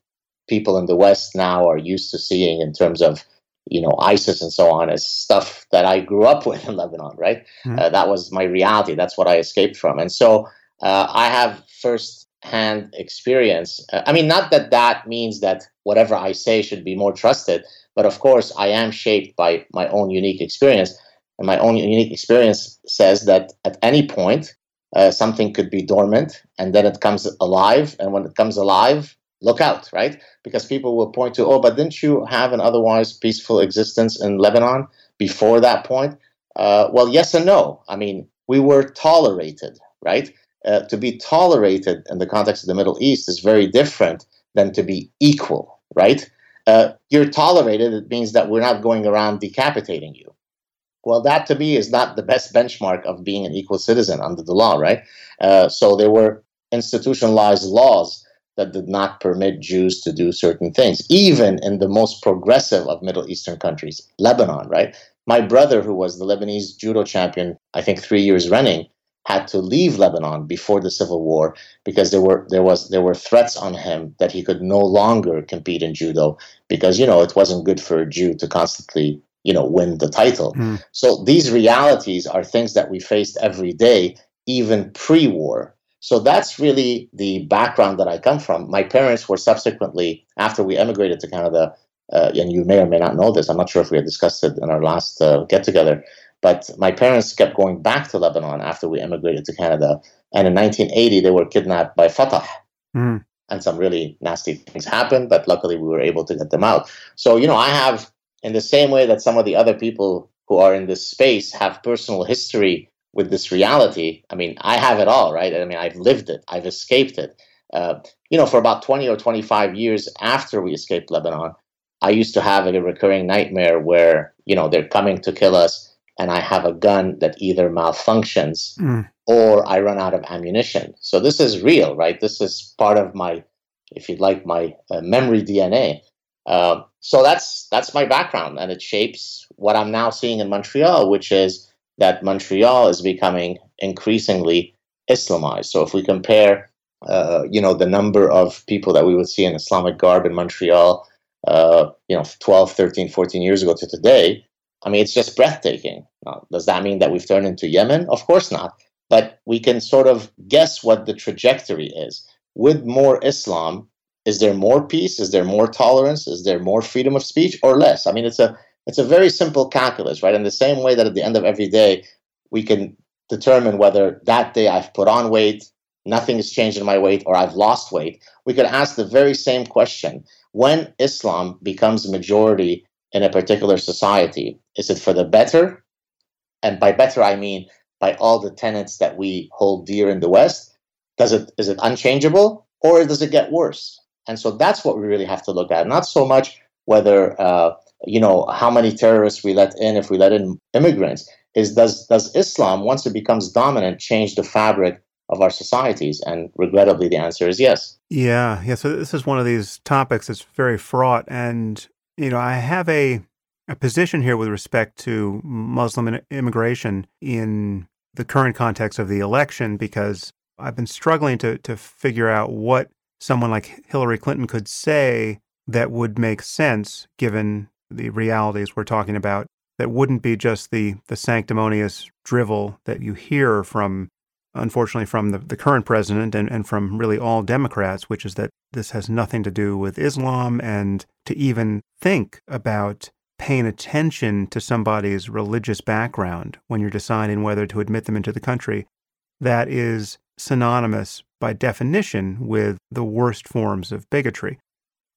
people in the West now are used to seeing in terms of you know ISIS and so on is stuff that I grew up with in Lebanon, right? Mhm. Uh, that was my reality. That's what I escaped from. And so uh, I have first hand experience. Uh, I mean, not that that means that whatever I say should be more trusted, but of course, I am shaped by my own unique experience. And my own unique experience says that at any point, uh, something could be dormant and then it comes alive. And when it comes alive, look out, right? Because people will point to, oh, but didn't you have an otherwise peaceful existence in Lebanon before that point? Uh, well, yes and no. I mean, we were tolerated, right? Uh, to be tolerated in the context of the Middle East is very different than to be equal, right? Uh, you're tolerated, it means that we're not going around decapitating you. Well, that to me is not the best benchmark of being an equal citizen under the law, right? Uh, so there were institutionalized laws that did not permit Jews to do certain things, even in the most progressive of Middle Eastern countries, Lebanon, right? My brother, who was the Lebanese judo champion, I think three years running, had to leave Lebanon before the civil war because there were there was there were threats on him that he could no longer compete in judo because you know it wasn't good for a Jew to constantly you know win the title. Mm. So these realities are things that we faced every day, even pre-war. So that's really the background that I come from. My parents were subsequently, after we emigrated to Canada, uh, and you may or may not know this. I'm not sure if we had discussed it in our last uh, get together. But my parents kept going back to Lebanon after we emigrated to Canada. And in 1980, they were kidnapped by Fatah. Mm. And some really nasty things happened, but luckily we were able to get them out. So, you know, I have, in the same way that some of the other people who are in this space have personal history with this reality, I mean, I have it all, right? I mean, I've lived it, I've escaped it. Uh, you know, for about 20 or 25 years after we escaped Lebanon, I used to have a recurring nightmare where, you know, they're coming to kill us and I have a gun that either malfunctions Mm. or I run out of ammunition. So this is real, right? This is part of my if you'd like, my uh, memory DNA. Uh, so that's that's my background, and it shapes what I'm now seeing in Montreal, which is that Montreal is becoming increasingly Islamized. So if we compare, uh, you know, the number of people that we would see in Islamic garb in Montreal, uh, you know, 12, 13, 14 years ago to today, I mean, it's just breathtaking. Now, does that mean that we've turned into Yemen? Of course not. But we can sort of guess what the trajectory is. With more Islam, is there more peace? Is there more tolerance? Is there more freedom of speech or less? I mean, it's a it's a very simple calculus, right? In the same way that at the end of every day, we can determine whether that day I've put on weight, nothing has changed in my weight, or I've lost weight. We could ask the very same question. When Islam becomes a majority in a particular society, is it for the better? And by better, I mean by all the tenets that we hold dear in the West. Does it is it unchangeable or does it get worse? And so that's what we really have to look at, not so much whether uh, you know how many terrorists we let in if we let in immigrants. Is does does Islam once it becomes dominant change the fabric of our societies? And regrettably, the answer is yes. Yeah, yeah. So this is one of these topics that's very fraught, and you know, I have a a position here with respect to Muslim immigration in the current context of the election because I've been struggling to to figure out what someone like Hillary Clinton could say that would make sense given the realities we're talking about that wouldn't be just the the sanctimonious drivel that you hear from unfortunately from the, the current president and, and from really all Democrats, which is that this has nothing to do with Islam and to even think about paying attention to somebody's religious background when you're deciding whether to admit them into the country, that is synonymous by definition with the worst forms of bigotry.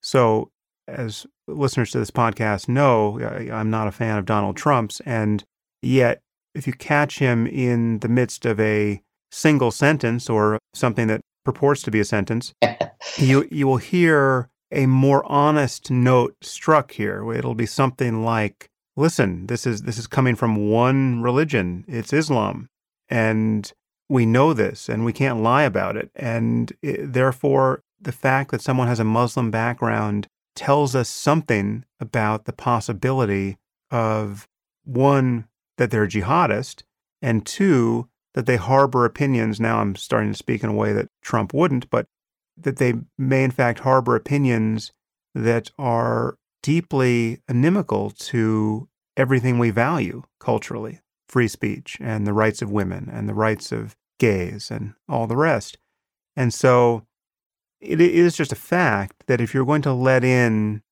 So, as listeners to this podcast know, I'm not a fan of Donald Trump's, and yet, if you catch him in the midst of a single sentence or something that purports to be a sentence, you you will hear a more honest note struck here. It'll be something like, "Listen, this is this is coming from one religion. It's Islam, and we know this, and we can't lie about it. And it, therefore, the fact that someone has a Muslim background tells us something about the possibility of one that they're jihadist, and two that they harbor opinions. Now I'm starting to speak in a way that Trump wouldn't, but that they may in fact harbor opinions that are deeply inimical to everything we value culturally free speech and the rights of women and the rights of gays and all the rest. And so it is just a fact that if you're going to let in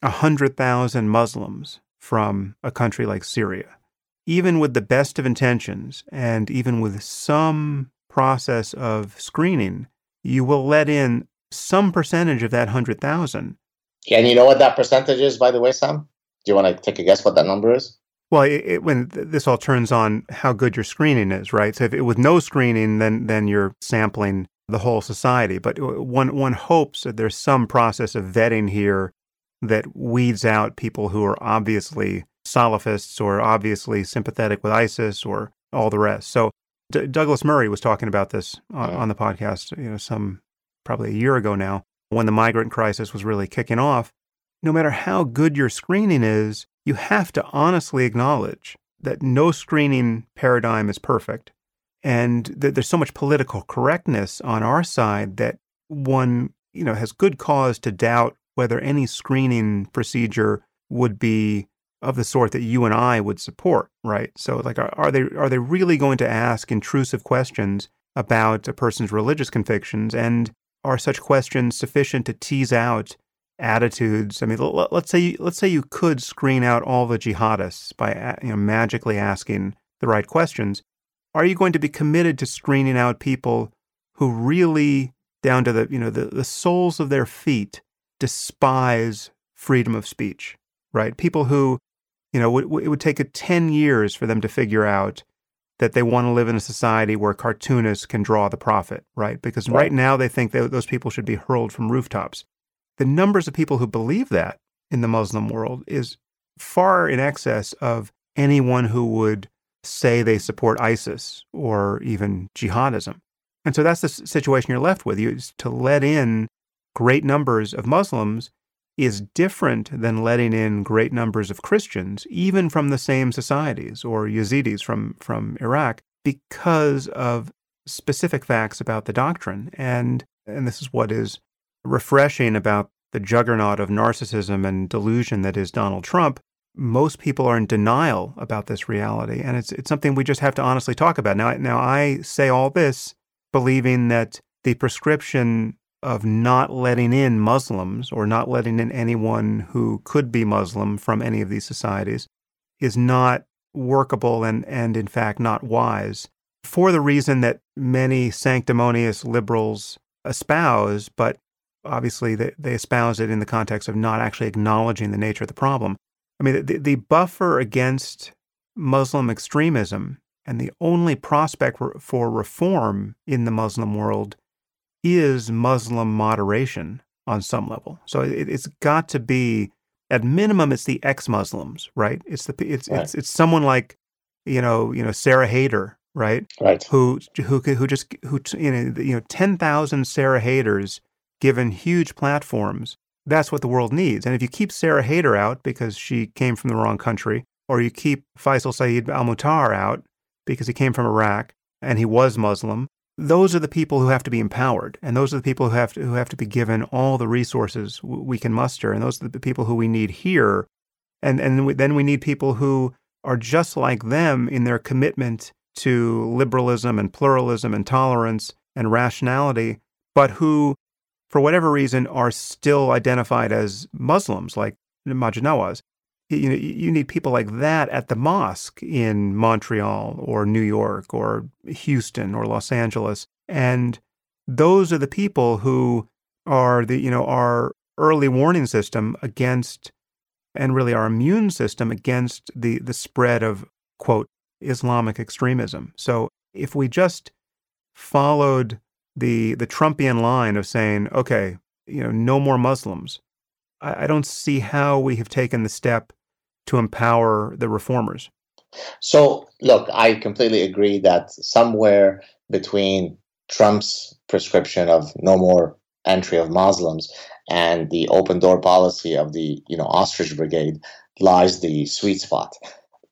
100,000 Muslims from a country like Syria, even with the best of intentions and even with some process of screening, you will let in some percentage of that 100,000. And you know what that percentage is, by the way, Sam? Do you want to take a guess what that number is? Well, it, it, when th- this all turns on how good your screening is, right? So if it, with no screening, then then you're sampling the whole society. But uh, one one hopes that there's some process of vetting here that weeds out people who are obviously Salafists or obviously sympathetic with ISIS or all the rest. So D- Douglas Murray was talking about this on, on the podcast, you know, some probably a year ago now, when the migrant crisis was really kicking off. No matter how good your screening is, you have to honestly acknowledge that no screening paradigm is perfect and that there's so much political correctness on our side that one you know has good cause to doubt whether any screening procedure would be of the sort that you and I would support, right? So like are, are they are they really going to ask intrusive questions about a person's religious convictions and are such questions sufficient to tease out attitudes? I mean, let's say let's say you could screen out all the jihadists by you know magically asking the right questions. Are you going to be committed to screening out people who really down to the you know the, the soles of their feet despise freedom of speech, right? People who you know, it would take 10 years for them to figure out that they want to live in a society where cartoonists can draw the prophet, right? Because right, right now they think that those people should be hurled from rooftops. The numbers of people who believe that in the Muslim world is far in excess of anyone who would say they support ISIS or even jihadism. And so that's the situation you're left with. You to let in great numbers of Muslims is different than letting in great numbers of Christians, even from the same societies, or Yazidis from, from Iraq, because of specific facts about the doctrine. And, and this is what is refreshing about the juggernaut of narcissism and delusion that is Donald Trump. Most people are in denial about this reality, and it's, it's something we just have to honestly talk about. Now, now, I say all this believing that the prescription of not letting in Muslims or not letting in anyone who could be Muslim from any of these societies is not workable and, and in fact not wise for the reason that many sanctimonious liberals espouse, but obviously they, they espouse it in the context of not actually acknowledging the nature of the problem. I mean, the, the buffer against Muslim extremism and the only prospect for reform in the Muslim world is Muslim moderation on some level. So it, has got to be, at minimum, it's the ex-Muslims, right? It's the it's right. it's it's someone like, you know, you know Sarah Haider, right? Right. Who who who just who you know you know ten thousand Sarah Haiders given huge platforms. That's what the world needs. And if you keep Sarah Haider out because she came from the wrong country, or you keep Faisal Saeed Al Mutar out because he came from Iraq and he was Muslim, those are the people who have to be empowered, and those are the people who have to, who have to be given all the resources we can muster, and those are the people who we need here, and and then we need people who are just like them in their commitment to liberalism and pluralism and tolerance and rationality, but who, for whatever reason, are still identified as Muslims, like Maajid Nawaz you know, you need people like that at the mosque in Montreal or New York or Houston or Los Angeles. And those are the people who are the, you know, our early warning system against and really our immune system against the, the spread of, quote, Islamic extremism. So if we just followed the the Trumpian line of saying, okay, you know, no more Muslims, I, I don't see how we have taken the step to empower the reformers? So, look, I completely agree that somewhere between Trump's prescription of no more entry of Muslims and the open door policy of the you know ostrich brigade lies the sweet spot.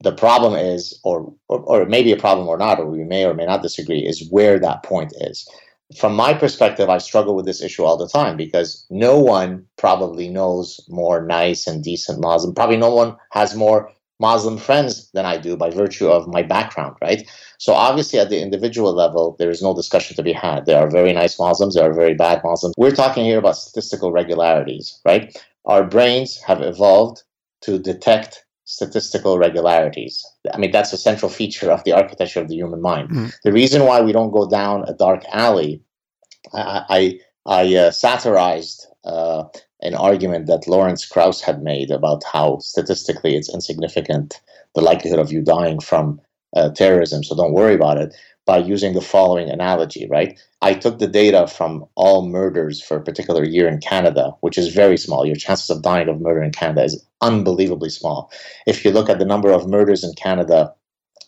The problem is, or, or or it may be a problem or not, or we may or may not disagree, is where that point is from my perspective, I struggle with this issue all the time because no one probably knows more nice and decent Muslim. Probably no one has more Muslim friends than I do by virtue of my background, right? So obviously, at the individual level, there is no discussion to be had. There are very nice Muslims, there are very bad Muslims. We're talking here about statistical regularities, right? Our brains have evolved to detect statistical regularities. I mean, that's a central feature of the architecture of the human mind. Mm. The reason why we don't go down a dark alley, I, I, I uh, satirized uh, an argument that Lawrence Krauss had made about how statistically it's insignificant the likelihood of you dying from uh, terrorism, so don't worry about it by using the following analogy, right? I took the data from all murders for a particular year in Canada, which is very small. Your chances of dying of murder in Canada is unbelievably small. If you look at the number of murders in Canada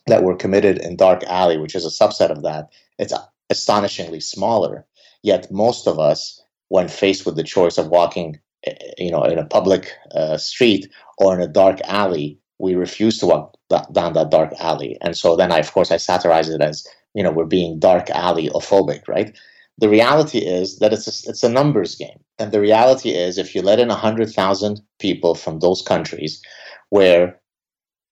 that were committed in Dark Alley, which is a subset of that, it's astonishingly smaller. Yet most of us, when faced with the choice of walking, eh, you know, in a public uh, street or in a dark alley, we refuse to walk down that dark alley. And so then I, of course, I satirize it as you know we're being dark alley phobic, right? The reality is that it's a, it's a numbers game, and the reality is if you let in hundred thousand people from those countries, where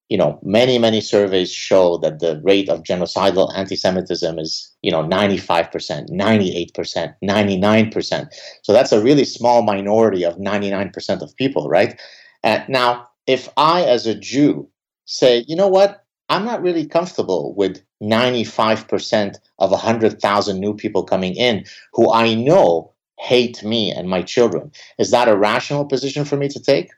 you know many many surveys show that the rate of genocidal anti-Semitism is you know ninety five percent, ninety eight percent, ninety nine percent. So that's a really small minority of ninety nine percent of people, right? And now, if I as a Jew say, you know what, I'm not really comfortable with 95% of 100,000 new people coming in who I know hate me and my children. Is that a rational position for me to take?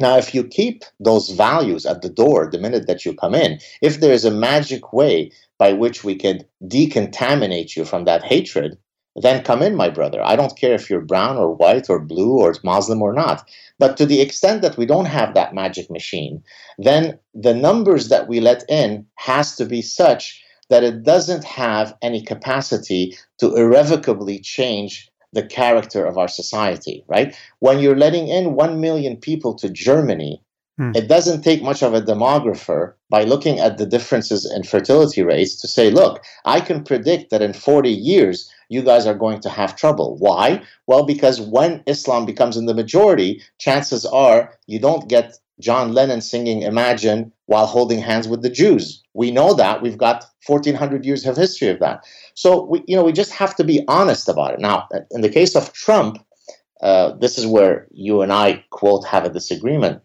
Now, if you keep those values at the door the minute that you come in, if there is a magic way by which we could decontaminate you from that hatred, then come in, my brother. I don't care if you're brown or white or blue or Muslim or not. But to the extent that we don't have that magic machine, then the numbers that we let in has to be such that it doesn't have any capacity to irrevocably change the character of our society, right? When you're letting in 1 million people to Germany, hmm. it doesn't take much of a demographer by looking at the differences in fertility rates to say, look, I can predict that in 40 years, you guys are going to have trouble. Why? Well, because when Islam becomes in the majority, chances are you don't get John Lennon singing Imagine while holding hands with the Jews. We know that. We've got 1400 years of history of that. So we, you know, we just have to be honest about it. Now, in the case of Trump, uh, this is where you and I quote have a disagreement.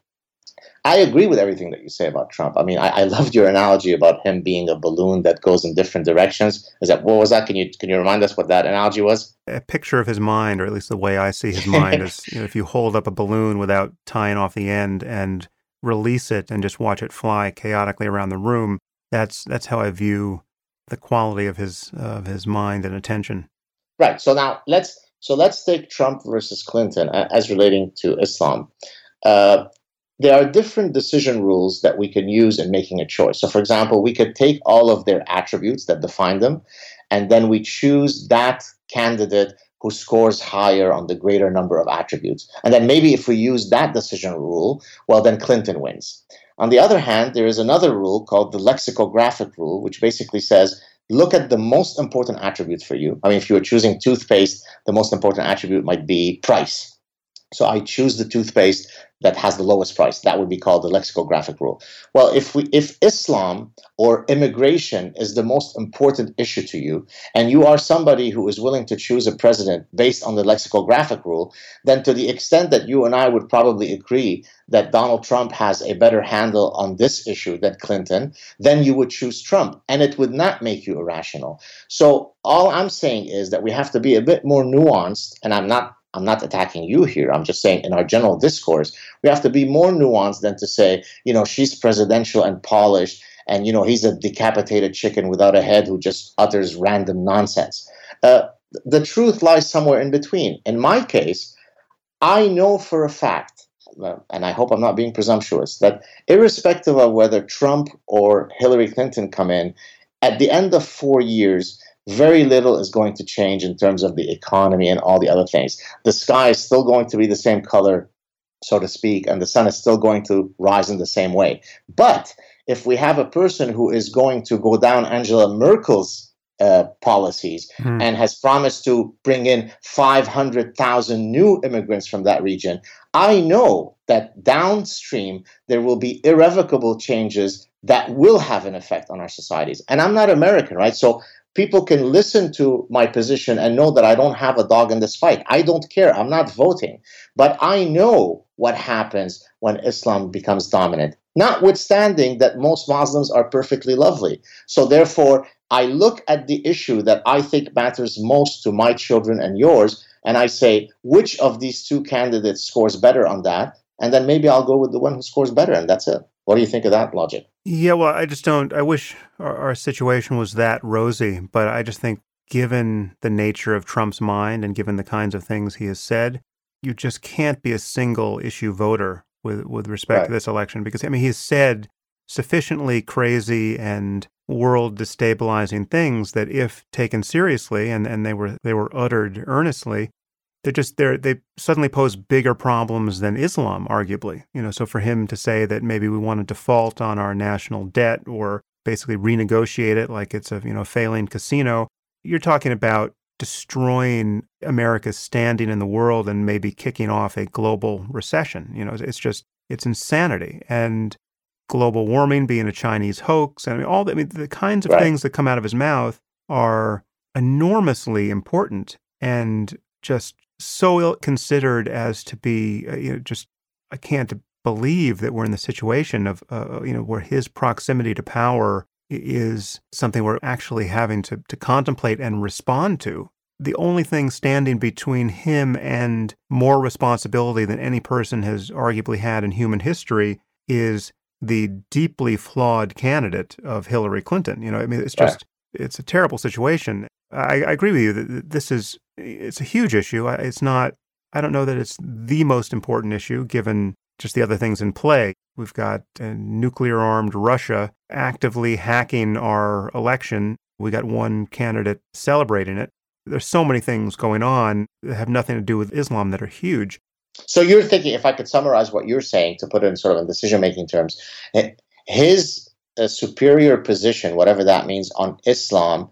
I agree with everything that you say about Trump. I mean, I, I, loved your analogy about him being a balloon that goes in different directions. Is that what was that? Can you can you remind us what that analogy was? A picture of his mind, or at least the way I see his mind, is you know, if you hold up a balloon without tying off the end and release it and just watch it fly chaotically around the room. That's that's how I view the quality of his uh, of his mind and attention. Right. So now let's so let's take Trump versus Clinton as relating to Islam. Uh, there are different decision rules that we can use in making a choice. So, for example, we could take all of their attributes that define them, and then we choose that candidate who scores higher on the greater number of attributes. And then maybe if we use that decision rule, well, then Clinton wins. On the other hand, there is another rule called the lexicographic rule, which basically says look at the most important attribute for you. I mean, if you were choosing toothpaste, the most important attribute might be price. So I choose the toothpaste that has the lowest price. That would be called the lexicographic rule. Well, if we if Islam or immigration is the most important issue to you, and you are somebody who is willing to choose a president based on the lexicographic rule, then to the extent that you and I would probably agree that Donald Trump has a better handle on this issue than Clinton, then you would choose Trump, and it would not make you irrational. So all I'm saying is that we have to be a bit more nuanced, and I'm not I'm not attacking you here. I'm just saying in our general discourse, we have to be more nuanced than to say, you know, she's presidential and polished, and you know, he's a decapitated chicken without a head who just utters random nonsense. Uh, the truth lies somewhere in between. In my case, I know for a fact, uh, and I hope I'm not being presumptuous, that irrespective of whether Trump or Hillary Clinton come in, at the end of four years, very little is going to change in terms of the economy and all the other things. The sky is still going to be the same color, so to speak, and the sun is still going to rise in the same way. But if we have a person who is going to go down Angela Merkel's uh, policies hmm. and has promised to bring in 500,000 new immigrants from that region, I know that downstream there will be irrevocable changes that will have an effect on our societies. And I'm not American, right? So people can listen to my position and know that I don't have a dog in this fight. I don't care. I'm not voting. But I know what happens when Islam becomes dominant, notwithstanding that most Muslims are perfectly lovely. So, therefore, I look at the issue that I think matters most to my children and yours, and I say, which of these two candidates scores better on that? And then maybe I'll go with the one who scores better, and that's it. What do you think of that logic? Yeah, well, I just don't. I wish our, our, situation was that rosy, but I just think, given the nature of Trump's mind and given the kinds of things he has said, you just can't be a single issue voter with with respect right. to this election because I mean he's said sufficiently crazy and world destabilizing things that if taken seriously and, and they were they were uttered earnestly they're just they're they suddenly pose bigger problems than Islam, arguably. You know, so for him to say that maybe we want to default on our national debt or basically renegotiate it like it's a you know failing casino, you're talking about destroying America's standing in the world and maybe kicking off a global recession. You know, it's just it's insanity and global warming being a Chinese hoax. I mean, all the, I mean, the kinds of right. things that come out of his mouth are enormously important and just so ill considered as to be, uh, you know, just I can't believe that we're in the situation of, uh, uh, you know, where his proximity to power is something we're actually having to, to contemplate and respond to. The only thing standing between him and more responsibility than any person has arguably had in human history is the deeply flawed candidate of Hillary Clinton. You know, I mean, it's just, right. it's a terrible situation. I, I agree with you that this is it's a huge issue. It's not. I don't know that it's the most important issue given just the other things in play. We've got nuclear armed Russia actively hacking our election. We got one candidate celebrating it. there's so many things going on that have nothing to do with Islam that are huge. So you're thinking, if I could summarize what you're saying to put it in sort of in decision making terms, his uh, superior position, whatever that means, on Islam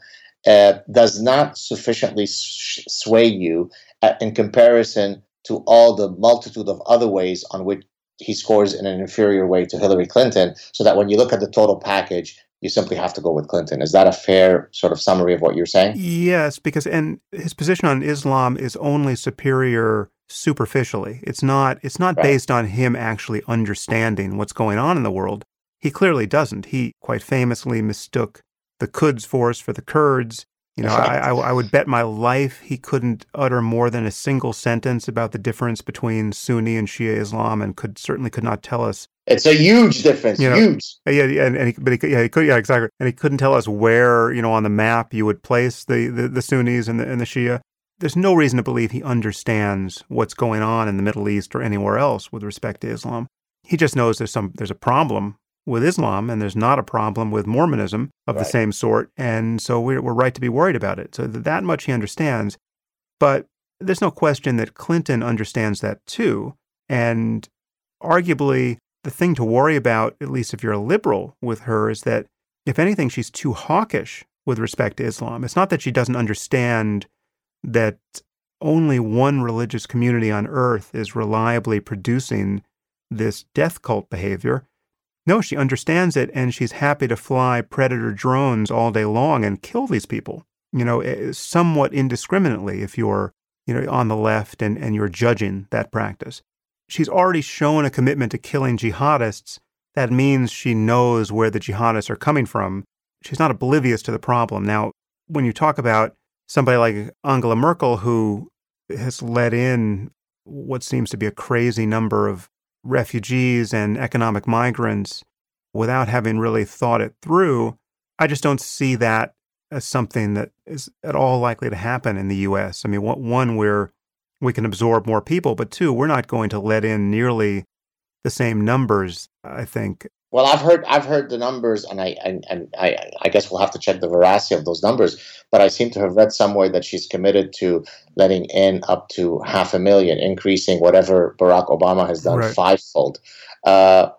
uh, does not sufficiently sh- sway you uh, in comparison to all the multitude of other ways on which he scores in an inferior way to Hillary Clinton, so that when you look at the total package, you simply have to go with Clinton. Is that a fair sort of summary of what you're saying? Yes, because and his position on Islam is only superior superficially. It's not it's not right. based on him actually understanding what's going on in the world. He clearly doesn't. He quite famously mistook the Quds force for the Kurds. You know, I, I, I, would bet my life he couldn't utter more than a single sentence about the difference between Sunni and Shia Islam, and could certainly could not tell us. It's a huge difference, you know, huge. Uh, yeah, and, and he, but he, yeah, he could, yeah, exactly, and he couldn't tell us where, you know, on the map you would place the, the, the Sunnis and the and the Shia. There's no reason to believe he understands what's going on in the Middle East or anywhere else with respect to Islam. He just knows there's some there's a problem with Islam, and there's not a problem with Mormonism of right. the same sort. And so we're, we're right to be worried about it. So that much he understands. But there's no question that Clinton understands that too. And arguably, the thing to worry about, at least if you're a liberal with her, is that if anything, she's too hawkish with respect to Islam. It's not that she doesn't understand that only one religious community on earth is reliably producing this death cult behavior. No, she understands it and she's happy to fly predator drones all day long and kill these people, you know, eh, somewhat indiscriminately if you're, you know, on the left and, and you're judging that practice. She's already shown a commitment to killing jihadists. That means she knows where the jihadists are coming from. She's not oblivious to the problem. Now, when you talk about somebody like Angela Merkel, who has let in what seems to be a crazy number of refugees and economic migrants without having really thought it through, I just don't see that as something that is at all likely to happen in the US. I mean, one, we're, we can absorb more people, but two, we're not going to let in nearly the same numbers, I think, well, I've heard I've heard the numbers, and I and, and I I guess we'll have to check the veracity of those numbers. But I seem to have read somewhere that she's committed to letting in up to half a million, increasing whatever Barack Obama has done right. fivefold. Uh,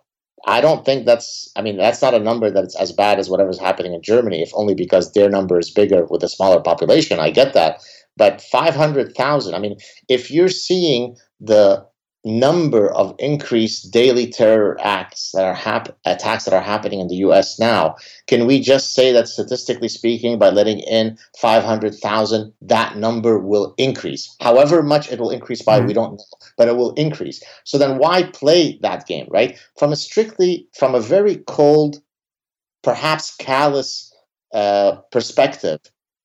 I don't think that's. I mean, that's not a number that's as bad as whatever's happening in Germany, if only because their number is bigger with a smaller population. I get that, but five hundred thousand. I mean, if you're seeing the number of increased daily terror acts that are hap- attacks that are happening in the US now, can we just say that statistically speaking, by letting in 500,000, that number will increase? However much it will increase by, mm-hmm. we don't know, but it will increase. So then why play that game, right? From a strictly, from a very cold, perhaps callous uh, perspective,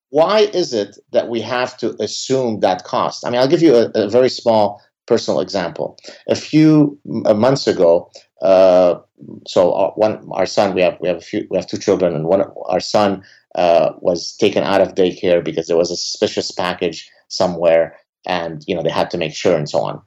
why is it that we have to assume that cost? I mean, I'll give you a, a very small personal example. A few months ago, uh, so our, one our son we have we have a few we have two children and one our son uh, was taken out of daycare because there was a suspicious package somewhere and you know they had to make sure and so on.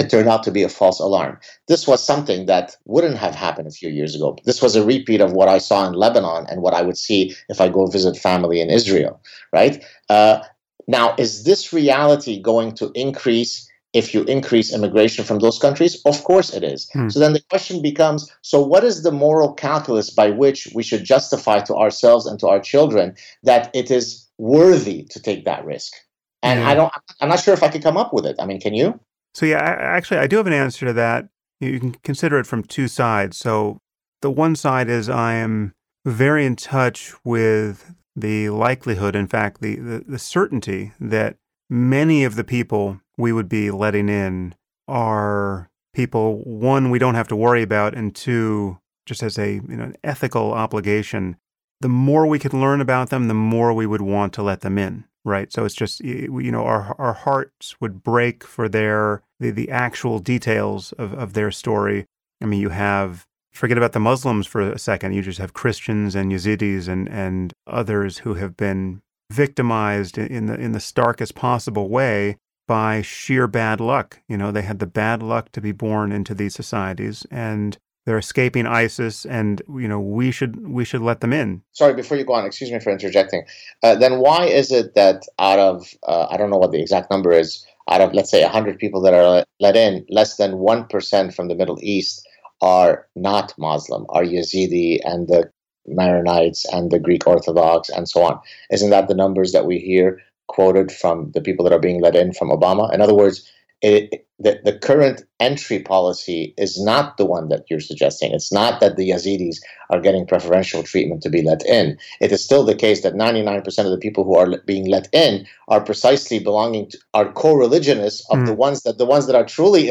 It turned out to be a false alarm. This was something that wouldn't have happened a few years ago. This was a repeat of what I saw in Lebanon and what I would see if I go visit family in Israel. Right uh, now, is this reality going to increase? If you increase immigration from those countries? Of course it is. Hmm. So then the question becomes so, what is the moral calculus by which we should justify to ourselves and to our children that it is worthy to take that risk? And I don't, I'm not sure if I could come up with it. I mean, can you? So, yeah, I, actually, I do have an answer to that. You can consider it from two sides. So, the one side is I am very in touch with the likelihood, in fact, the, the, the certainty that many of the people we would be letting in are people one we don't have to worry about and two just as a you know an ethical obligation the more we can learn about them the more we would want to let them in right? So it's just you know our our hearts would break for their the, the actual details of, of their story. I mean you have forget about the muslims for a second you just have christians and yazidis and and others who have been victimized in the in the starkest possible way by sheer bad luck. You know, they had the bad luck to be born into these societies and they're escaping ISIS, and you know we should we should let them in. Sorry, before you go on, excuse me for interjecting. Uh, then why is it that out of uh, I don't know what the exact number is, out of let's say 100 people that are let in, less than one percent from the Middle East are not Muslim, are Yazidi and the Maronites and the Greek Orthodox and so on? Isn't that the numbers that we hear quoted from the people that are being let in from Obama? In other words it, the, the current entry policy is not the one that you're suggesting. It's not that the Yazidis are getting preferential treatment to be let in. It is still the case that 99% of the people who are being let in are precisely belonging to are co-religionists of mm. the ones that the ones that are truly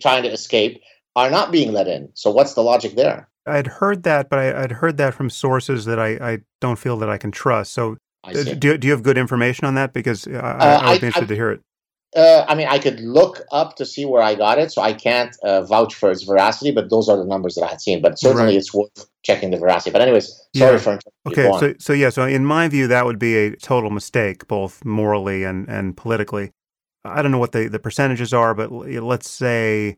trying to escape are not being let in. So what's the logic there? I'd heard that, but I, would heard that from sources that I, I, don't feel that I can trust. So do, do you have good information on that? Because I, uh, I would be interested I, to hear it. Uh, I mean, I could look up to see where I got it, so I can't uh, vouch for its veracity. But those are the numbers that I had seen. But certainly, right. it's worth checking the veracity. But anyways, sorry yeah. for okay. So, so yeah. So in my view, that would be a total mistake, both morally and and politically. I don't know what the the percentages are, but let's say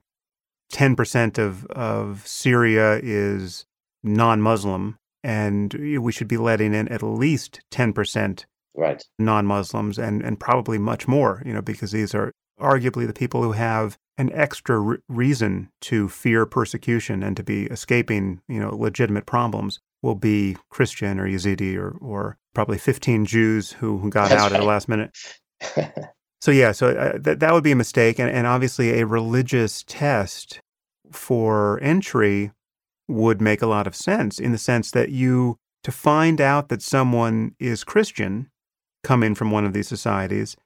ten percent of of Syria is non-Muslim, and we should be letting in at least ten percent right. non-Muslims and and probably much more, you know, because these are arguably the people who have an extra re- reason to fear persecution and to be escaping, you know, legitimate problems will be Christian or Yazidi or or probably 15 Jews who, who got That's out right. at the last minute. so yeah, so uh, that that would be a mistake and and obviously a religious test for entry would make a lot of sense in the sense that you to find out that someone is Christian come in from one of these societies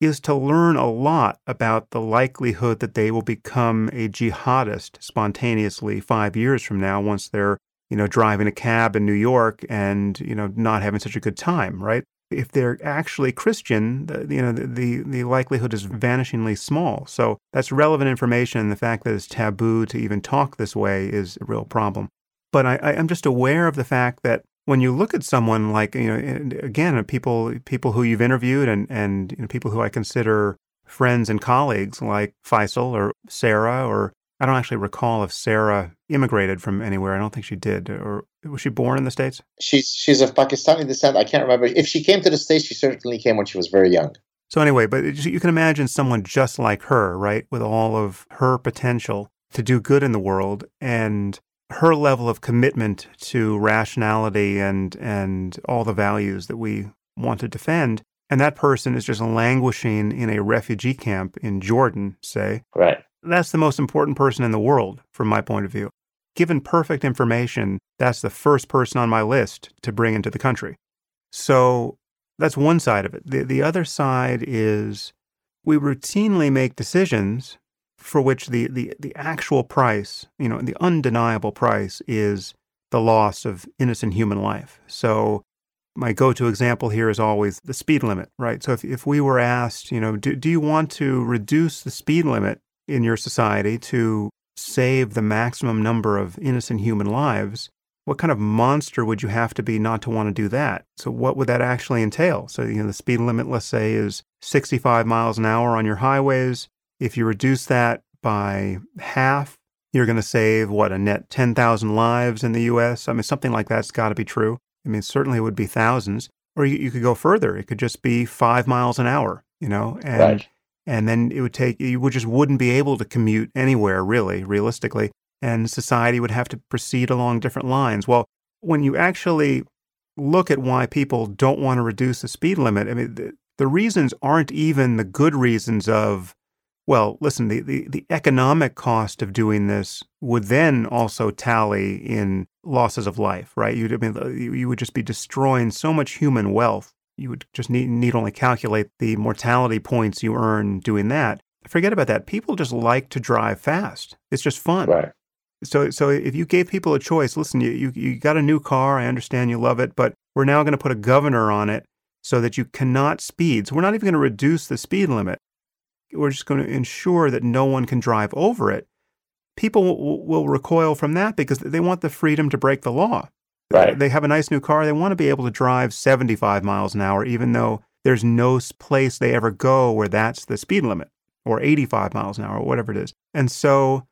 is to learn a lot about the likelihood that they will become a jihadist spontaneously five years from now once they're you know driving a cab in New York and you know not having such a good time right if they're actually Christian the, you know the, the, the likelihood is vanishingly small. So that's relevant information the fact that it's taboo to even talk this way is a real problem. But I, I'm just aware of the fact that when you look at someone like you know again people people who you've interviewed and and you know, people who I consider friends and colleagues like Faisal or Sarah or I don't actually recall if Sarah immigrated from anywhere. I don't think she did. Or was she born in the states? She's she's of Pakistani descent. I can't remember if she came to the states. She certainly came when she was very young. So anyway, but you can imagine someone just like her, right, with all of her potential to do good in the world and her level of commitment to rationality and and all the values that we want to defend and that person is just languishing in a refugee camp in Jordan say right that's the most important person in the world from my point of view given perfect information that's the first person on my list to bring into the country so that's one side of it the the other side is we routinely make decisions for which the, the, the actual price, you know, the undeniable price is the loss of innocent human life. So my go-to example here is always the speed limit, right? So if, if we were asked, you know, do, do you want to reduce the speed limit in your society to save the maximum number of innocent human lives? What kind of monster would you have to be not to want to do that? So what would that actually entail? So, you know, the speed limit, let's say, is 65 miles an hour on your highways. If you reduce that by half, you're going to save what a net 10,000 lives in the US. I mean, something like that's got to be true. I mean, certainly it would be thousands. Or you, you, could go further. It could just be five miles an hour, you know, and right. And then it would take you would just wouldn't be able to commute anywhere really, realistically, and society would have to proceed along different lines. Well, when you actually look at why people don't want to reduce the speed limit, I mean, the, the reasons aren't even the good reasons of well, listen, the, the, the, economic cost of doing this would then also tally in losses of life, right? You'd, I mean, you would just be destroying so much human wealth. You would just need, need only calculate the mortality points you earn doing that. Forget about that. People just like to drive fast. It's just fun. Right. So, so if you gave people a choice, listen, you, you, you got a new car. I understand you love it, but we're now going to put a governor on it so that you cannot speed. So we're not even going to reduce the speed limit we're just going to ensure that no one can drive over it, people will, will recoil from that because they want the freedom to break the law. Right. They have a nice new car. They want to be able to drive 75 miles an hour, even though there's no place they ever go where that's the speed limit or 85 miles an hour or whatever it is. And so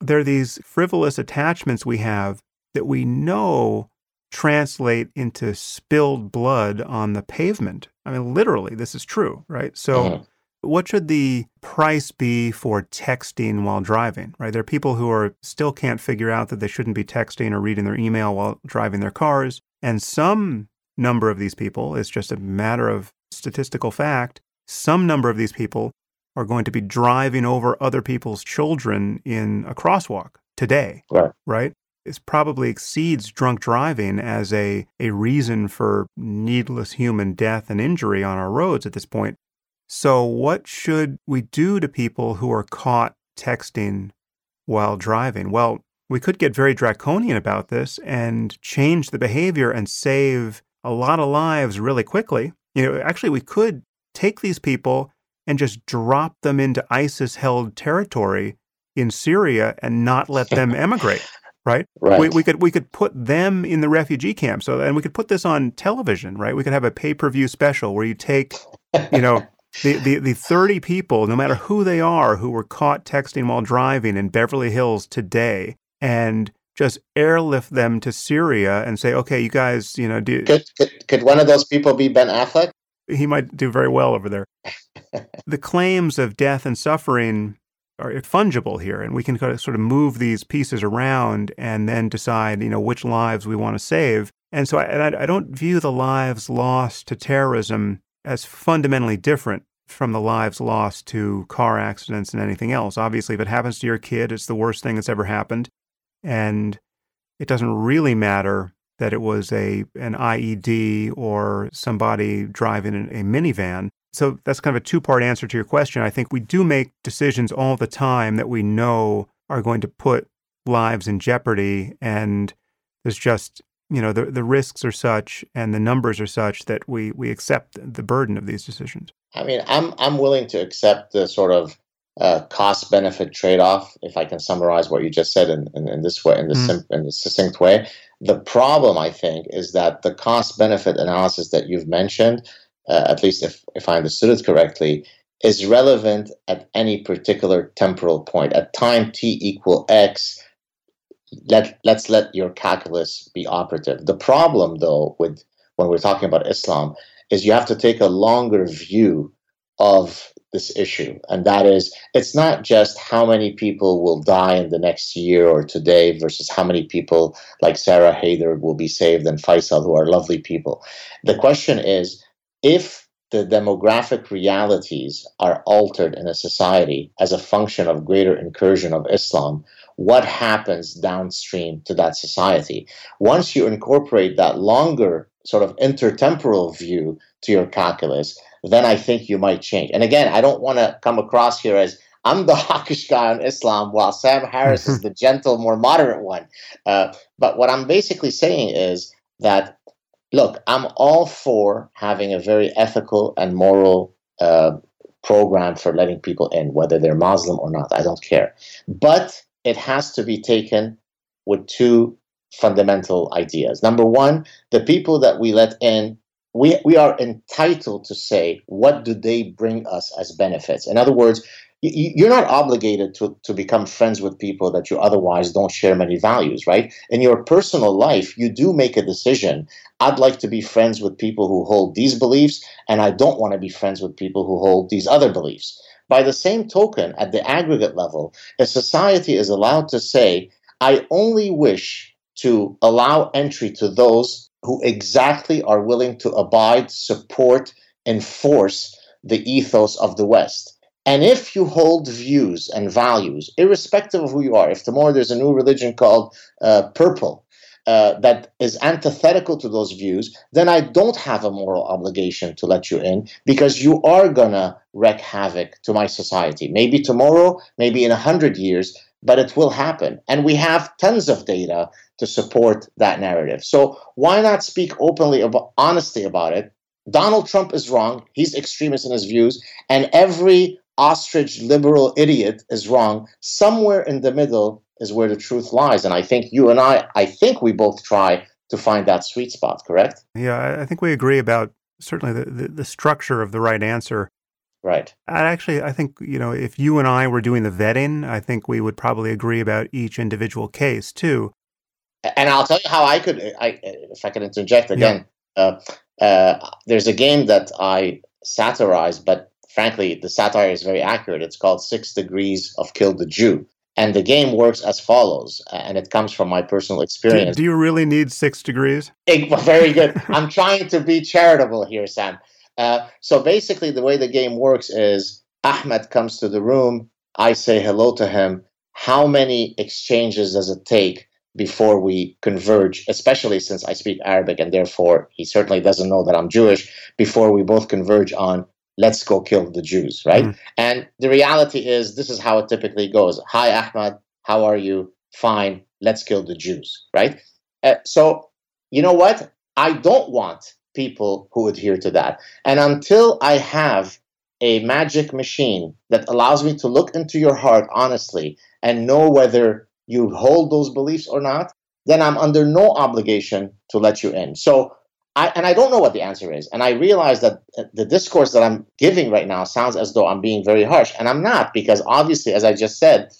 there are these frivolous attachments we have that we know translate into spilled blood on the pavement. I mean, literally, this is true, right? So, mm-hmm. What should the price be for texting while driving, right? There are people who are still can't figure out that they shouldn't be texting or reading their email while driving their cars. And some number of these people, it's just a matter of statistical fact, some number of these people are going to be driving over other people's children in a crosswalk today, right? right? It probably exceeds drunk driving as a, a reason for needless human death and injury on our roads at this point. So, what should we do to people who are caught texting while driving? Well, we could get very draconian about this and change the behavior and save a lot of lives really quickly. You know, actually, we could take these people and just drop them into ISIS held territory in Syria and not let them emigrate. Right? right. We, we could we could put them in the refugee camp. So and we could put this on television, right? We could have a pay per view special where you take, you know, the, the the thirty people, no matter who they are, who were caught texting while driving in Beverly Hills today, and just airlift them to Syria and say, okay, you guys, you know, do could, could, could one of those people be Ben Affleck? He might do very well over there. the claims of death and suffering are fungible here, and we can sort of move these pieces around and then decide, you know, which lives we want to save. And so I, I don't view the lives lost to terrorism as fundamentally different from the lives lost to car accidents and anything else. Obviously, if it happens to your kid, it's the worst thing that's ever happened. And it doesn't really matter that it was a an IED or somebody driving a minivan. So that's kind of a two part answer to your question. I think we do make decisions all the time that we know are going to put lives in jeopardy. And there's just, you know, the, the risks are such and the numbers are such that we, we accept the burden of these decisions. I mean, I'm, I'm willing to accept the sort of uh, cost benefit trade off, if I can summarize what you just said in, in, in this way, in this, mm. sim- in this succinct way. The problem, I think, is that the cost benefit analysis that you've mentioned uh, at least if, if I understood it correctly, is relevant at any particular temporal point. At time t equal x, let, let's let your calculus be operative. The problem, though, with when we're talking about Islam, is you have to take a longer view of this issue. And that is, it's not just how many people will die in the next year or today versus how many people like Sarah Haider will be saved and Faisal, who are lovely people. The question is, if the demographic realities are altered in a society as a function of greater incursion of Islam, what happens downstream to that society? Once you incorporate that longer sort of intertemporal view to your calculus, then I think you might change. And again, I don't want to come across here as I'm the hawkish guy on Islam, while Sam Harris is the gentle, more moderate one. Uh, but what I'm basically saying is that look, I'm all for having a very ethical and moral uh, program for letting people in, whether they're Muslim or not. I don't care. But it has to be taken with two fundamental ideas. Number one, the people that we let in, we, we are entitled to say, what do they bring us as benefits? In other words, you're not obligated to, to become friends with people that you otherwise don't share many values, right? In your personal life, you do make a decision. I'd like to be friends with people who hold these beliefs, and I don't want to be friends with people who hold these other beliefs. By the same token, at the aggregate level, a society is allowed to say, I only wish to allow entry to those who exactly are willing to abide, support, enforce the ethos of the West. And if you hold views and values, irrespective of who you are, if tomorrow there's a new religion called uh, purple uh, that is antithetical to those views, then I don't have a moral obligation to let you in because you are to wreak havoc to my society. Maybe tomorrow, maybe in a hundred years, but it will happen. And we have tons of data to support that narrative. So why not speak openly about honesty about it? Donald Trump is wrong. He's extremist in his views. And every ostrich liberal idiot is wrong. Somewhere in the middle is where the truth lies. And I think you and I, I think we both try to find that sweet spot, correct? Yeah, I think we agree about certainly the, the, the structure of the right answer. Right. I actually, I think, you know, if you and I were doing the vetting, I think we would probably agree about each individual case too. And I'll tell you how I could, I, if I could interject again. Yeah. Uh, uh, there's a game that I satirize, but frankly, the satire is very accurate. It's called Six Degrees of Kill the Jew. And the game works as follows, and it comes from my personal experience. Do, do you really need six degrees? It, very good. I'm trying to be charitable here, Sam. Uh, so basically, the way the game works is Ahmed comes to the room. I say hello to him. How many exchanges does it take before we converge, especially since I speak Arabic and therefore he certainly doesn't know that I'm Jewish, before we both converge on let's go kill the Jews, right? Mm. And the reality is this is how it typically goes. Hi, Ahmad, how are you? Fine, let's kill the Jews, right? Uh, so, you know what? I don't want people who adhere to that. And until I have a magic machine that allows me to look into your heart honestly and know whether you hold those beliefs or not, then I'm under no obligation to let you in. So, I, and I don't know what the answer is. And I realize that the discourse that I'm giving right now sounds as though I'm being very harsh. And I'm not, because obviously, as I just said,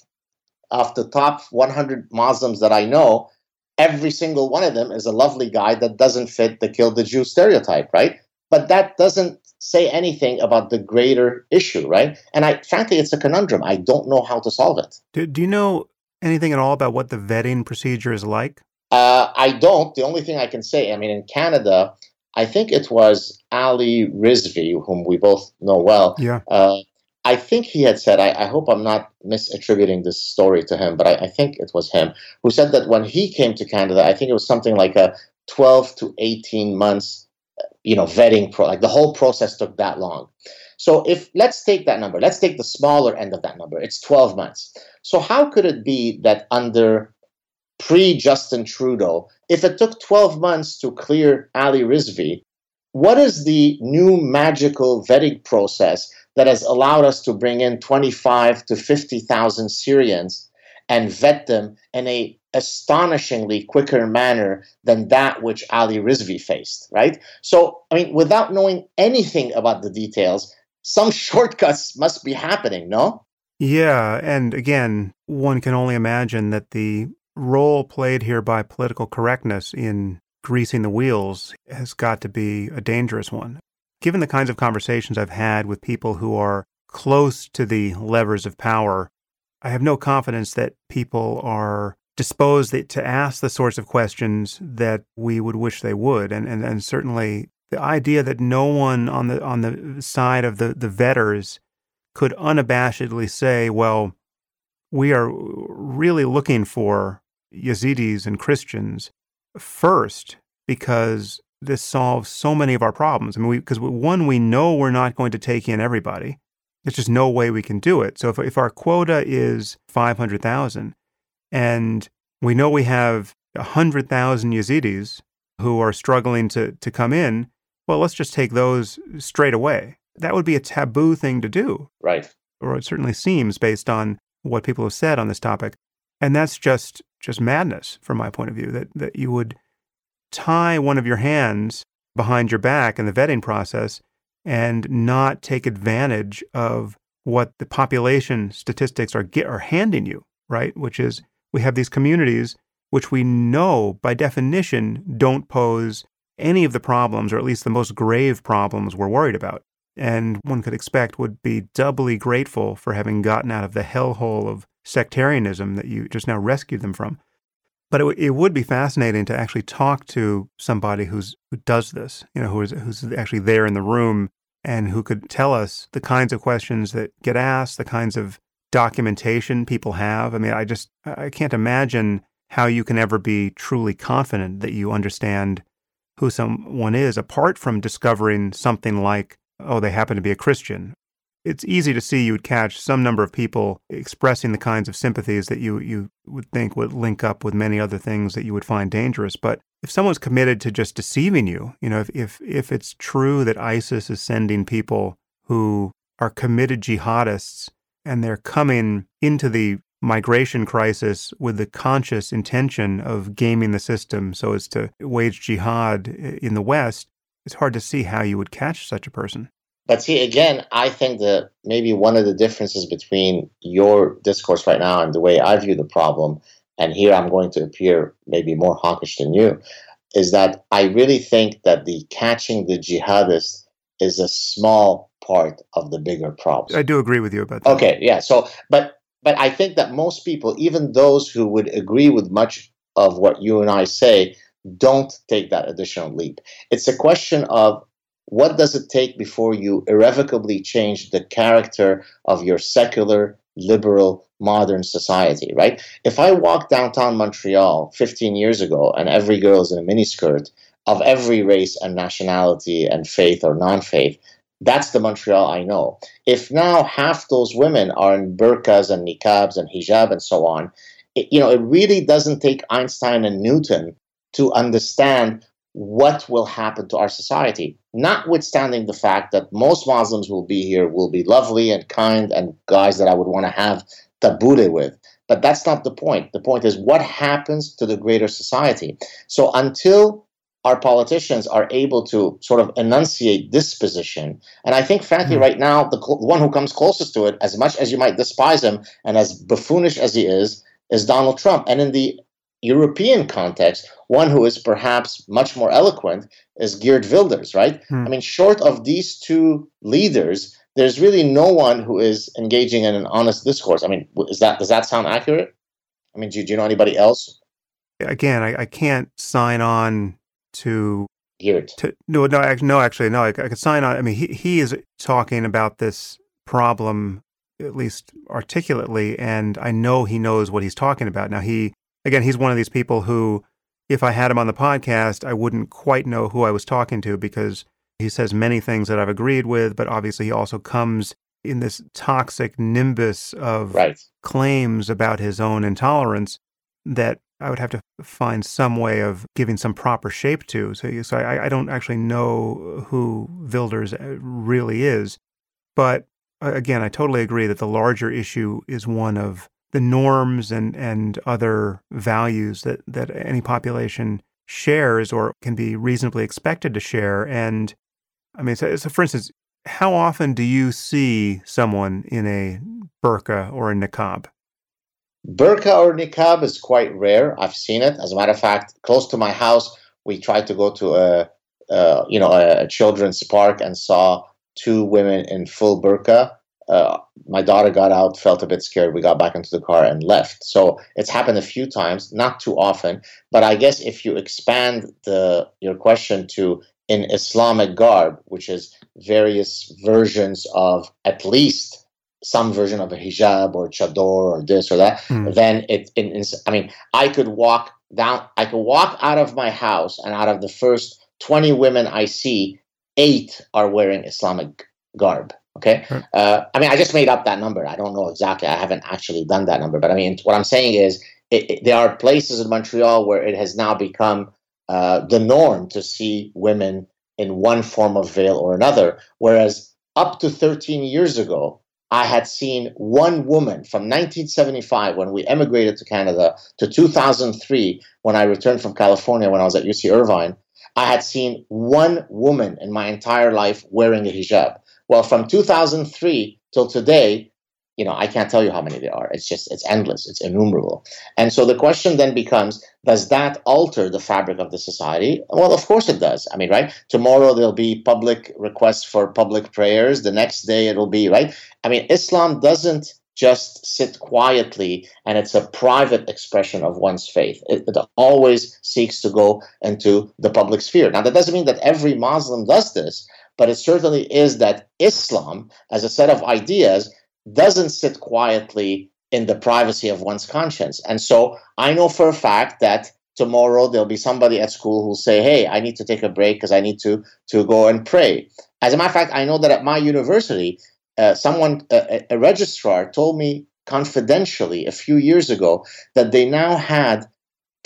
of the top 100 Muslims that I know, every single one of them is a lovely guy that doesn't fit the kill the Jew stereotype, right? But that doesn't say anything about the greater issue, right? And I, frankly, it's a conundrum. I don't know how to solve it. Do, do you know anything at all about what the vetting procedure is like? Uh, I don't. The only thing I can say, I mean, in Canada, I think it was Ali Rizvi, whom we both know well. Yeah. Uh, I think he had said, I, I, hope I'm not misattributing this story to him, but I, I, think it was him who said that when he came to Canada, I think it was something like a 12 to 18 months, you know, vetting pro, like the whole process took that long. So if let's take that number, let's take the smaller end of that number. It's 12 months. So how could it be that under pre Justin Trudeau, if it took 12 months to clear Ali Rizvi, what is the new magical vetting process that has allowed us to bring in 25 to 50,000 Syrians and vet them in a astonishingly quicker manner than that which Ali Rizvi faced, right? So, I mean, without knowing anything about the details, some shortcuts must be happening, no? Yeah. And again, one can only imagine that the role played here by political correctness in greasing the wheels has got to be a dangerous one. Given the kinds of conversations I've had with people who are close to the levers of power, I have no confidence that people are disposed to ask the sorts of questions that we would wish they would. And, and, and certainly the idea that no one on the on the side of the, the vetters could unabashedly say, well, we are really looking for Yazidis and Christians first because this solves so many of our problems. I mean, because one, we know we're not going to take in everybody. There's just no way we can do it. So if, if our quota is 500,000 and we know we have 100,000 Yazidis who are struggling to, to come in, well, let's just take those straight away. That would be a taboo thing to do. Right. Or it certainly seems based on what people have said on this topic. And that's just just madness from my point of view that, that you would tie one of your hands behind your back in the vetting process and not take advantage of what the population statistics are get, are handing you, right? Which is we have these communities which we know by definition don't pose any of the problems, or at least the most grave problems we're worried about. And one could expect would be doubly grateful for having gotten out of the hellhole of sectarianism that you just now rescued them from. But it, it would be fascinating to actually talk to somebody who's who does this, you know, who is who's actually there in the room and who could tell us the kinds of questions that get asked, the kinds of documentation people have. I mean, I just I can't imagine how you can ever be truly confident that you understand who someone is apart from discovering something like, oh, they happen to be a Christian it's easy to see you would catch some number of people expressing the kinds of sympathies that you, you would think would link up with many other things that you would find dangerous. But if someone's committed to just deceiving you, you know, if, if, if it's true that ISIS is sending people who are committed jihadists and they're coming into the migration crisis with the conscious intention of gaming the system so as to wage jihad in the West, it's hard to see how you would catch such a person. But see, again, I think that maybe one of the differences between your discourse right now and the way I view the problem, and here I'm going to appear maybe more hawkish than you, is that I really think that the catching the jihadists is a small part of the bigger problem. I do agree with you about that. Okay, yeah. So, but but I think that most people, even those who would agree with much of what you and I say, don't take that additional leap. It's a question of what does it take before you irrevocably change the character of your secular, liberal, modern society, right? If I walk downtown Montreal 15 years ago and every girl is in a miniskirt of every race and nationality and faith or non faith, that's the Montreal I know. If now half those women are in burqas and niqabs and hijab and so on, it, you know, it really doesn't take Einstein and Newton to understand what will happen to our society. Notwithstanding the fact that most Muslims will be here, will be lovely and kind and guys that I would want to have tabbouleh with. But that's not the point. The point is what happens to the greater society. So until our politicians are able to sort of enunciate this position, and I think, frankly, mm-hmm. right now, the, the one who comes closest to it, as much as you might despise him and as buffoonish as he is, is Donald Trump. And in the European context, one who is perhaps much more eloquent is Geert Wilders, right? Hmm. I mean, short of these two leaders, there's really no one who is engaging in an honest discourse. I mean, is that does that sound accurate? I mean, do, do you know anybody else? Again, I, I can't sign on to Geert. To, no, no, no, actually, no. I, I could sign on. I mean, he he is talking about this problem at least articulately, and I know he knows what he's talking about. Now, he again, he's one of these people who, if I had him on the podcast, I wouldn't quite know who I was talking to because he says many things that I've agreed with, but obviously he also comes in this toxic nimbus of right. claims about his own intolerance that I would have to find some way of giving some proper shape to. So, so I, I don't actually know who Wilders uh, really is. But again, I totally agree that the larger issue is one of the norms and, and other values that, that any population shares or can be reasonably expected to share. And I mean, so, so for instance, how often do you see someone in a burqa or a niqab? Burqa or niqab is quite rare. I've seen it. As a matter of fact, close to my house, we tried to go to a, a you know a children's park and saw two women in full burqa uh, my daughter got out, felt a bit scared. We got back into the car and left. So it's happened a few times, not too often. But I guess if you expand the your question to in Islamic garb, which is various versions of at least some version of a hijab or chador or this or that, mm. then it. In, in, I mean, I could walk down. I could walk out of my house, and out of the first twenty women I see, eight are wearing Islamic garb. Okay. Uh, I mean, I just made up that number. I don't know exactly. I haven't actually done that number. But I mean, what I'm saying is it, it, there are places in Montreal where it has now become uh, the norm to see women in one form of veil or another. Whereas up to 13 years ago, I had seen one woman from 1975 when we emigrated to Canada to 2003 when I returned from California when I was at UC Irvine. I had seen one woman in my entire life wearing a hijab. Well, from 2003 till today, you know, I can't tell you how many there are. It's just, it's endless, it's innumerable. And so the question then becomes does that alter the fabric of the society? Well, of course it does. I mean, right? Tomorrow there'll be public requests for public prayers. The next day it'll be, right? I mean, Islam doesn't just sit quietly and it's a private expression of one's faith. It, it, always seeks to go into the public sphere. Now, that doesn't mean that every Muslim does this, but it certainly is that Islam, as a set of ideas, doesn't sit quietly in the privacy of one's conscience. And so I know for a fact that tomorrow there'll be somebody at school who'll say, "Hey, I need to take a break because I need to to go and pray." As a matter of fact, I know that at my university, uh, someone, uh, a registrar, told me confidentially a few years ago that they now had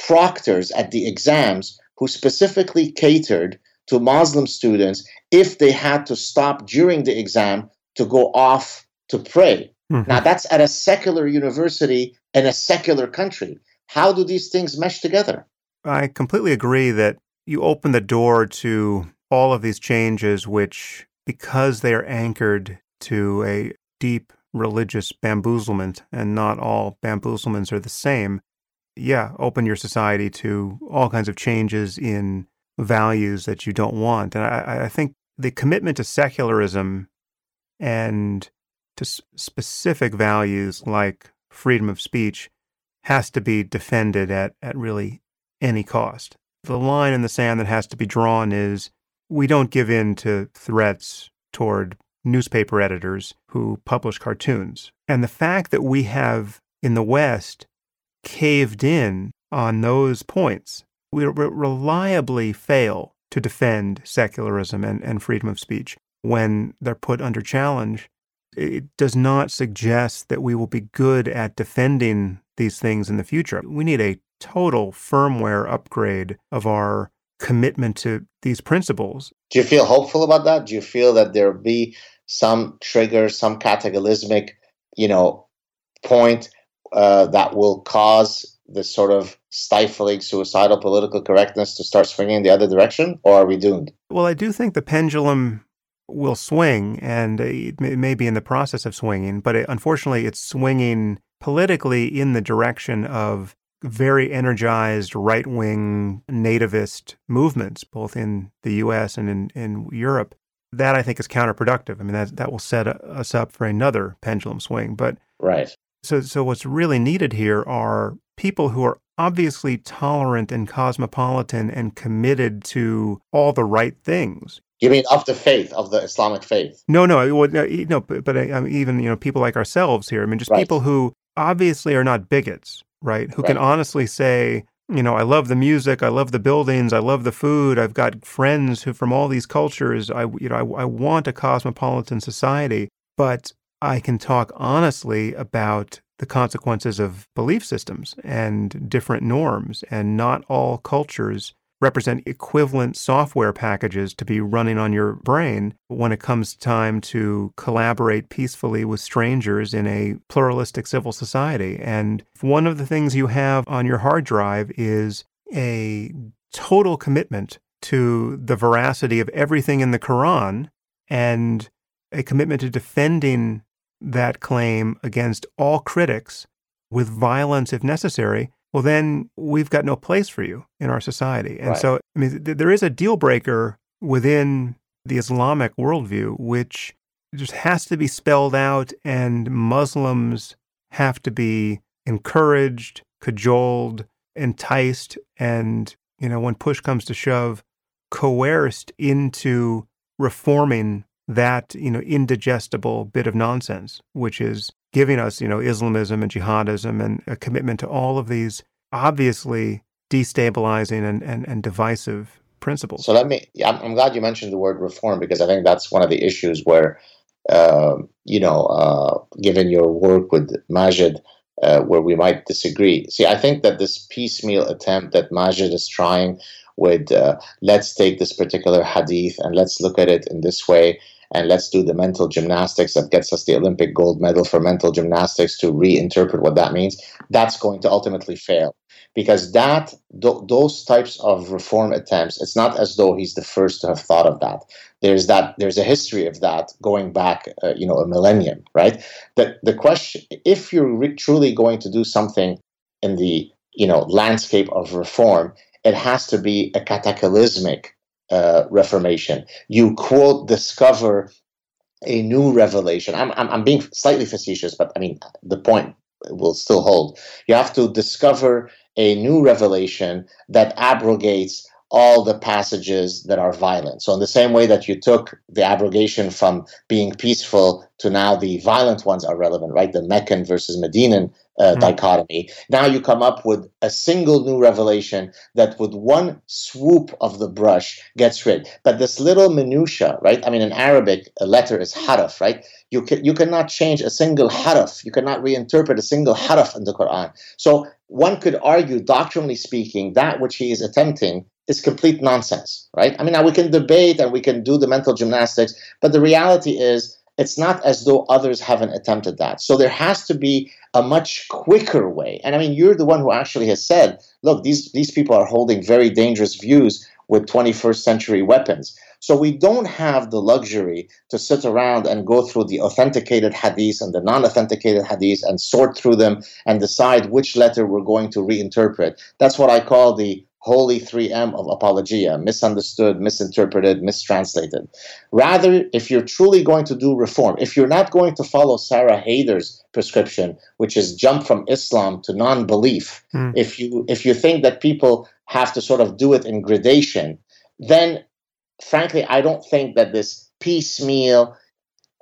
proctors at the exams who specifically catered to Muslim students if they had to stop during the exam to go off to pray. Mm-hmm. Now, that's at a secular university in a secular country. How do these things mesh together? I completely agree that you open the door to all of these changes, which because they are anchored to a deep religious bamboozlement, and not all bamboozlements are the same, yeah, open your society to all kinds of changes in values that you don't want. And I, I think the commitment to secularism and to s- specific values like freedom of speech has to be defended at, at really any cost. The line in the sand that has to be drawn is we don't give in to threats toward newspaper editors who publish cartoons. And the fact that we have in the West caved in on those points, we re- reliably fail to defend secularism and, and freedom of speech when they're put under challenge. It does not suggest that we will be good at defending these things in the future. We need a total firmware upgrade of our commitment to these principles. Do you feel hopeful about that? Do you feel that there'll be some trigger, some cataclysmic, you know, point uh, that will cause this sort of stifling, suicidal political correctness to start swinging in the other direction, or are we doomed? Well, I do think the pendulum will swing, and it may be in the process of swinging, but it, unfortunately, it's swinging politically in the direction of very energized right wing nativist movements, both in the US and in, in Europe. That I think is counterproductive. I mean, that, that will set uh, us up for another pendulum swing. But right. So, so what's really needed here are people who are obviously tolerant and cosmopolitan and committed to all the right things. You mean of the faith, of the Islamic faith? No, no, well, no, no but, but I mean, even you know people like ourselves here. I mean, just right. people who obviously are not bigots, right? Who right. can honestly say, you know, I love the music, I love the buildings, I love the food. I've got friends who from all these cultures. I, you know, I, I want a cosmopolitan society, but I can talk honestly about the consequences of belief systems and different norms, and not all cultures represent equivalent software packages to be running on your brain when it comes time to collaborate peacefully with strangers in a pluralistic civil society. And one of the things you have on your hard drive is a total commitment to the veracity of everything in the Quran and a commitment to defending that claim against all critics with violence if necessary, well, then we've got no place for you in our society. And right. so, I mean, th- there is a deal breaker within the Islamic worldview, which just has to be spelled out, and Muslims have to be encouraged, cajoled, enticed, and, you know, when push comes to shove, coerced into reforming that, you know, indigestible bit of nonsense, which is giving us, you know, Islamism and jihadism and a commitment to all of these obviously destabilizing and, and, and divisive principles. So let me, I'm glad you mentioned the word reform because I think that's one of the issues where, uh, you know, uh, given your work with Maajid, uh, where we might disagree. See, I think that this piecemeal attempt that Maajid is trying with, uh, let's take this particular hadith and let's look at it in this way and let's do the mental gymnastics that gets us the Olympic gold medal for mental gymnastics to reinterpret what that means, that's going to ultimately fail. Because that th- those types of reform attempts, it's not as though he's the first to have thought of that. There's that there's a history of that going back, uh, you know, a millennium, right? That the question, if you're re- truly going to do something in the you know landscape of reform, it has to be a cataclysmic uh, Reformation. You quote, discover a new revelation. I'm, I'm, I'm being slightly facetious, but I mean, the point will still hold. You have to discover a new revelation that abrogates all the passages that are violent. So, in the same way that you took the abrogation from being peaceful to now the violent ones are relevant, right? The Meccan versus Medinan uh, mm-hmm. dichotomy. Now you come up with a single new revelation that, with one swoop of the brush, gets rid. But this little minutia, right? I mean, in Arabic, a letter is haraf, right? You can you cannot change a single haraf. You cannot reinterpret a single haraf in the Quran. So one could argue, doctrinally speaking, that which he is attempting is complete nonsense, right? I mean, now we can debate and we can do the mental gymnastics, but the reality is it's not as though others haven't attempted that. So there has to be a much quicker way. And I mean, you're the one who actually has said, look, these, these people are holding very dangerous views with 21st century weapons. So we don't have the luxury to sit around and go through the authenticated hadith and the non authenticated hadith and sort through them and decide which letter we're going to reinterpret. That's what I call the holy 3M of apologia misunderstood, misinterpreted, mistranslated. Rather, if you're truly going to do reform, if you're not going to follow Sarah Haider's prescription, which is jump from Islam to non belief, mm. if, you, if you think that people have to sort of do it in gradation, then frankly, I don't think that this piecemeal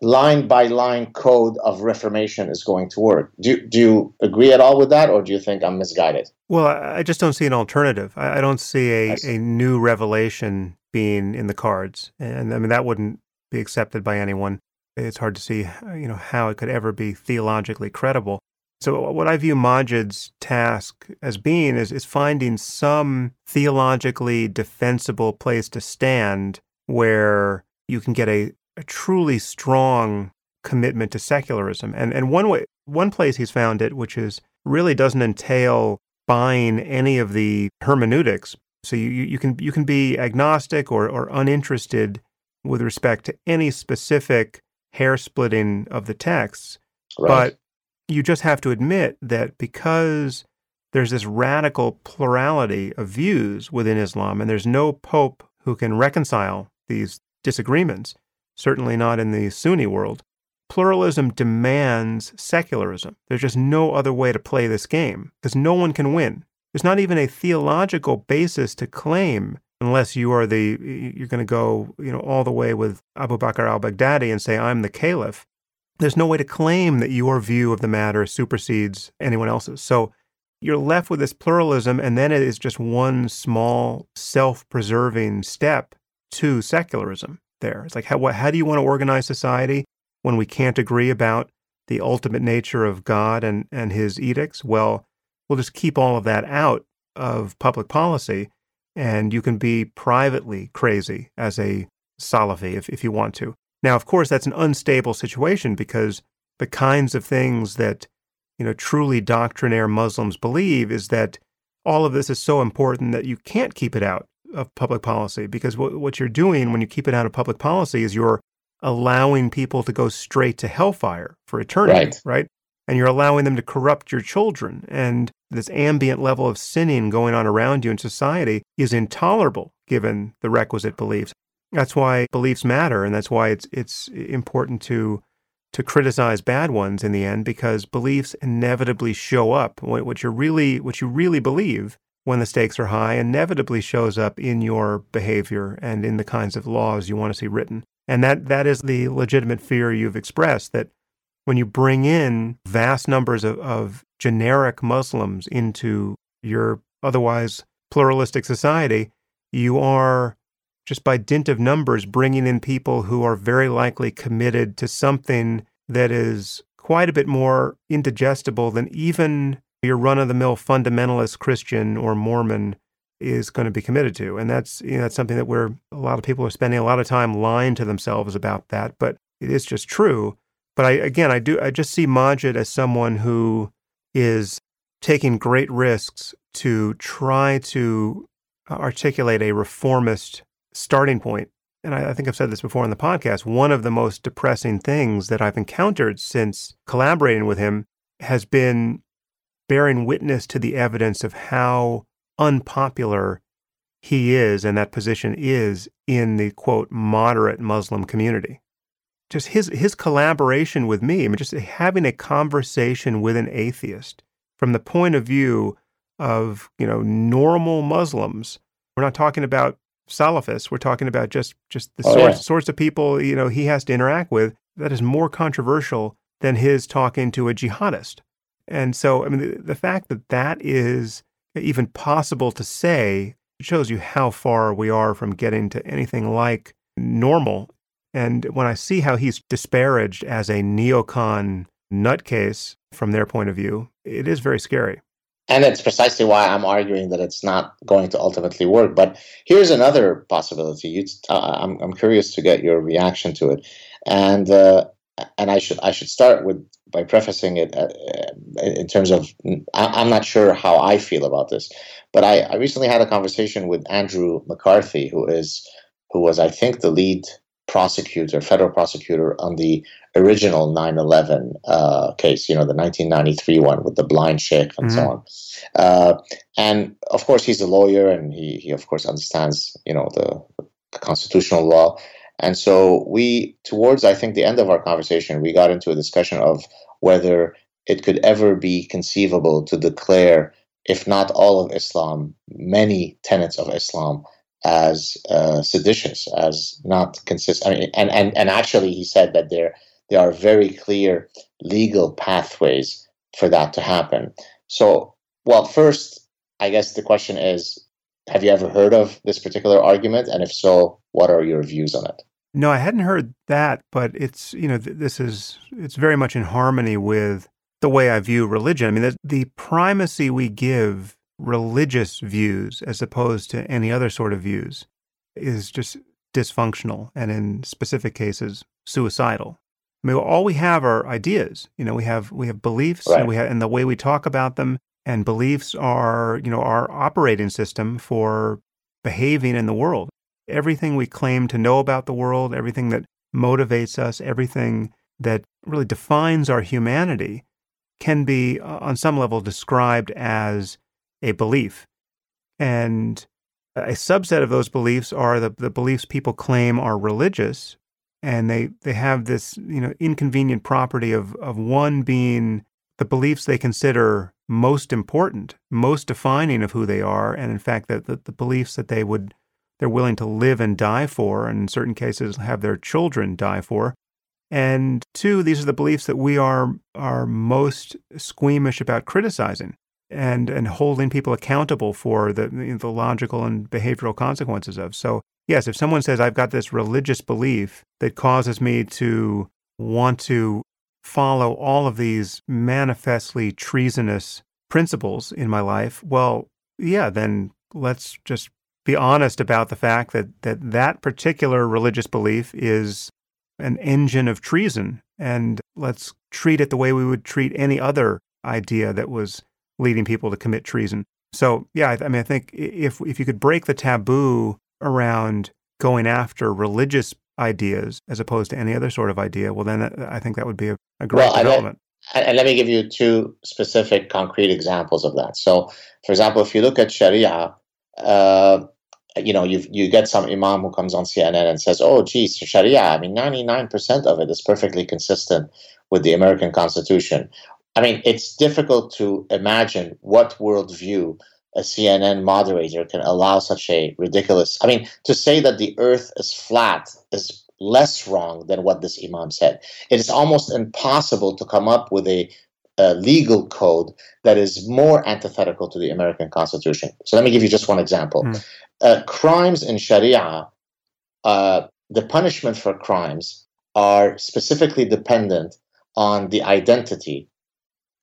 line by line code of reformation is going to work. Do, do you agree at all with that, or do you think I'm misguided? Well, I just don't see an alternative. I don't see a, see. a new revelation being in the cards. And I mean, that wouldn't be accepted by anyone. It's hard to see, you know, how it could ever be theologically credible. So uh, what I view Maajid's task as being is, is finding some theologically defensible place to stand where you can get a, a truly strong commitment to secularism. And and one way one place he's found it, which is really doesn't entail buying any of the hermeneutics. So you, you can you can be agnostic or, or uninterested with respect to any specific hair splitting of the texts. Right. But you just have to admit that because there's this radical plurality of views within Islam, and there's no pope who can reconcile these disagreements, certainly not in the Sunni world. Pluralism demands secularism. There's just no other way to play this game because no one can win. There's not even a theological basis to claim unless you are the you're going to go, you know, all the way with Abu Bakr al-Baghdadi and say I'm the caliph. There's no way to claim that your view of the matter supersedes anyone else's. So you're left with this pluralism and then it is just one small self-preserving step to secularism there. It's like, how, what, how do you want to organize society when we can't agree about the ultimate nature of God and, and his edicts? Well, we'll just keep all of that out of public policy, and you can be privately crazy as a Salafi if, if you want to. Now, of course, that's an unstable situation because the kinds of things that you know truly doctrinaire Muslims believe is that all of this is so important that you can't keep it out of public policy because what, what you're doing when you keep it out of public policy is you're allowing people to go straight to hellfire for eternity, right? right? And you're allowing them to corrupt your children. And this ambient level of sinning going on around you in society is intolerable given the requisite beliefs. That's why beliefs matter, and that's why it's it's important to to criticize bad ones in the end because beliefs inevitably show up. What, what you really what you really believe when the stakes are high inevitably shows up in your behavior and in the kinds of laws you want to see written. And that, that is the legitimate fear you've expressed that when you bring in vast numbers of, of generic Muslims into your otherwise pluralistic society, you are just by dint of numbers bringing in people who are very likely committed to something that is quite a bit more indigestible than even your run of the mill fundamentalist Christian or Mormon is going to be committed to. And that's you know, that's something that we're a lot of people are spending a lot of time lying to themselves about that, but it is just true. But I again I do I just see Maajid as someone who is taking great risks to try to articulate a reformist starting point. And I, I think I've said this before on the podcast. One of the most depressing things that I've encountered since collaborating with him has been bearing witness to the evidence of how unpopular he is and that position is in the quote moderate Muslim community. Just his his collaboration with me, I mean, just having a conversation with an atheist from the point of view of you know normal Muslims. We're not talking about Salafists. We're talking about just just the oh, sorts, yeah. sorts of people you know he has to interact with. That is more controversial than his talking to a jihadist. And so, I mean, the, the fact that that is even possible to say shows you how far we are from getting to anything like normal. And when I see how he's disparaged as a neocon nutcase from their point of view, it is very scary. And it's precisely why I'm arguing that it's not going to ultimately work. But here's another possibility. You, uh, I'm, I'm curious to get your reaction to it. And uh, and I should I should start with by prefacing it uh, in terms of I, am not sure how I feel about this, but I, I recently had a conversation with Andrew McCarthy, who is who was, I think, the lead prosecutor, federal prosecutor on the original 9/11 uh, case, you know, the 1993 one with the blind sheikh and mm-hmm. so on. Uh, and of course, he's a lawyer, and he, he of course understands, you know, the, the constitutional law. And so we, towards I think the end of our conversation, we got into a discussion of whether it could ever be conceivable to declare, if not all of Islam, many tenets of Islam as uh, seditious, as not consistent. I mean, and, and, and actually, he said that there, there are very clear legal pathways for that to happen. So, well, first, I guess the question is have you ever heard of this particular argument? And if so, what are your views on it? No, I hadn't heard that, but it's, you know, th- this is, it's very much in harmony with the way I view religion. I mean, the, the primacy we give religious views as opposed to any other sort of views is just dysfunctional and in specific cases suicidal. I mean, all we have are ideas. You know, we have we have beliefs, right. and we have and the way we talk about them. And beliefs are, you know, our operating system for behaving in the world everything we claim to know about the world, everything that motivates us, everything that really defines our humanity can be, uh, on some level, described as a belief. And a subset of those beliefs are the, the beliefs people claim are religious. And they, they have this you know inconvenient property of, of one being the beliefs they consider most important, most defining of who they are, and in fact, the, the, the beliefs that they would they're willing to live and die for, and in certain cases have their children die for. And two, these are the beliefs that we are are most squeamish about criticizing and and holding people accountable for the the logical and behavioral consequences of. So yes, if someone says I've got this religious belief that causes me to want to follow all of these manifestly treasonous principles in my life, well, yeah, then let's just be honest about the fact that that, that particular religious belief is an engine of treason. And let's treat it the way we would treat any other idea that was leading people to commit treason. So, yeah, I, I mean, I think if, if you could break the taboo around going after religious ideas as opposed to any other sort of idea, well, then uh, I think that would be a, a great well, development. And let me give you two specific concrete examples of that. So, for example, if you look at Sharia, uh, you know, you you get some imam who comes on CNN and says, "Oh, geez, Sharia. I mean, ninety nine percent of it is perfectly consistent with the American Constitution." I mean, it's difficult to imagine what worldview a CNN moderator can allow such a ridiculous. I mean, to say that the Earth is flat is less wrong than what this imam said. It is almost impossible to come up with a legal code that is more antithetical to the American Constitution. So let me give you just one example. Mm. Uh, crimes in Sharia, uh, the punishment for crimes are specifically dependent on the identity,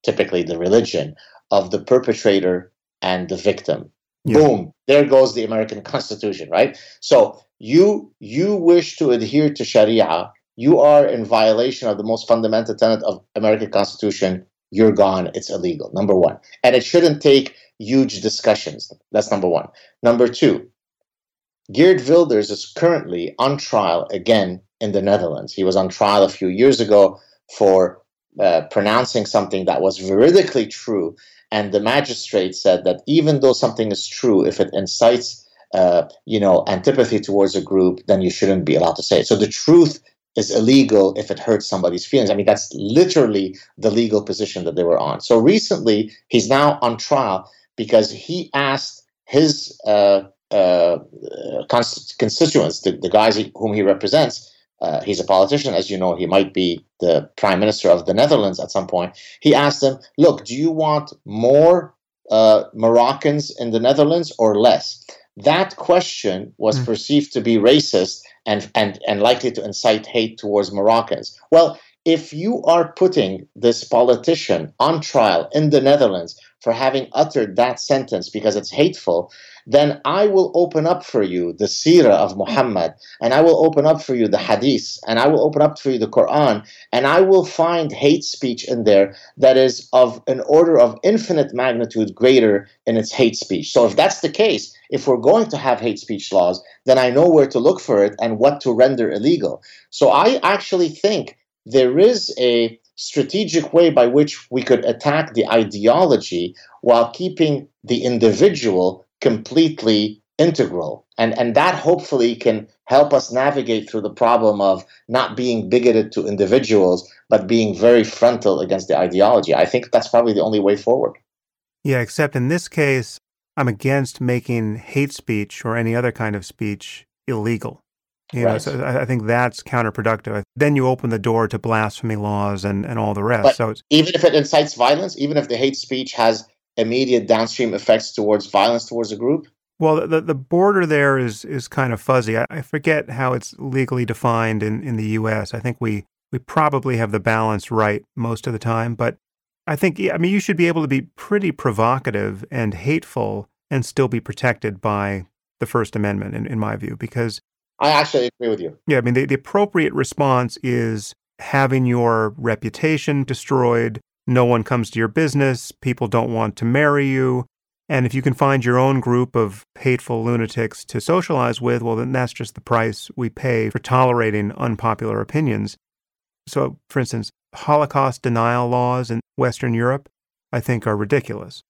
typically the religion, of the perpetrator and the victim. Yeah. Boom, there goes the American Constitution, right? So you you wish to adhere to Sharia, you are in violation of the most fundamental tenet of American Constitution you're gone, it's illegal. Number one. And it shouldn't take huge discussions. That's number one. Number two, Geert Wilders is currently on trial again in the Netherlands. He was on trial a few years ago for uh, pronouncing something that was veridically true. And the magistrate said that even though something is true, if it incites uh, you know, antipathy towards a group, then you shouldn't be allowed to say it. So the truth is illegal if it hurts somebody's feelings. I mean, that's literally the legal position that they were on. So recently, he's now on trial because he asked his uh, uh, constituents, the, the guys he, whom he represents, uh, he's a politician, as you know, he might be the prime minister of the Netherlands at some point. He asked them, Look, do you want more uh, Moroccans in the Netherlands or less? That question was mm. perceived to be racist and, and, and likely to incite hate towards Moroccans. Well, if you are putting this politician on trial in the Netherlands for having uttered that sentence because it's hateful, then I will open up for you the seerah of Muhammad, and I will open up for you the hadith, and I will open up for you the Quran, and I will find hate speech in there that is of an order of infinite magnitude greater in its hate speech. So if that's the case, if we're going to have hate speech laws, then I know where to look for it and what to render illegal. So I actually think there is a strategic way by which we could attack the ideology while keeping the individual completely integral. And, and that hopefully can help us navigate through the problem of not being bigoted to individuals, but being very frontal against the ideology. I think that's probably the only way forward. Yeah, except in this case, I'm against making hate speech or any other kind of speech illegal. You right. know, so I think that's counterproductive. Then you open the door to blasphemy laws and, and all the rest. But so even if it incites violence, even if the hate speech has immediate downstream effects towards violence towards a group? Well, the the border there is is kind of fuzzy. I, I forget how it's legally defined in, in the U.S. I think we we probably have the balance right most of the time, but I think I mean you should be able to be pretty provocative and hateful and still be protected by the First Amendment, in, in my view, because I actually agree with you. Yeah, I mean the, the appropriate response is having your reputation destroyed, no one comes to your business, people don't want to marry you. And if you can find your own group of hateful lunatics to socialize with, well, then that's just the price we pay for tolerating unpopular opinions. So, for instance, Holocaust denial laws in Western Europe, I think, are ridiculous.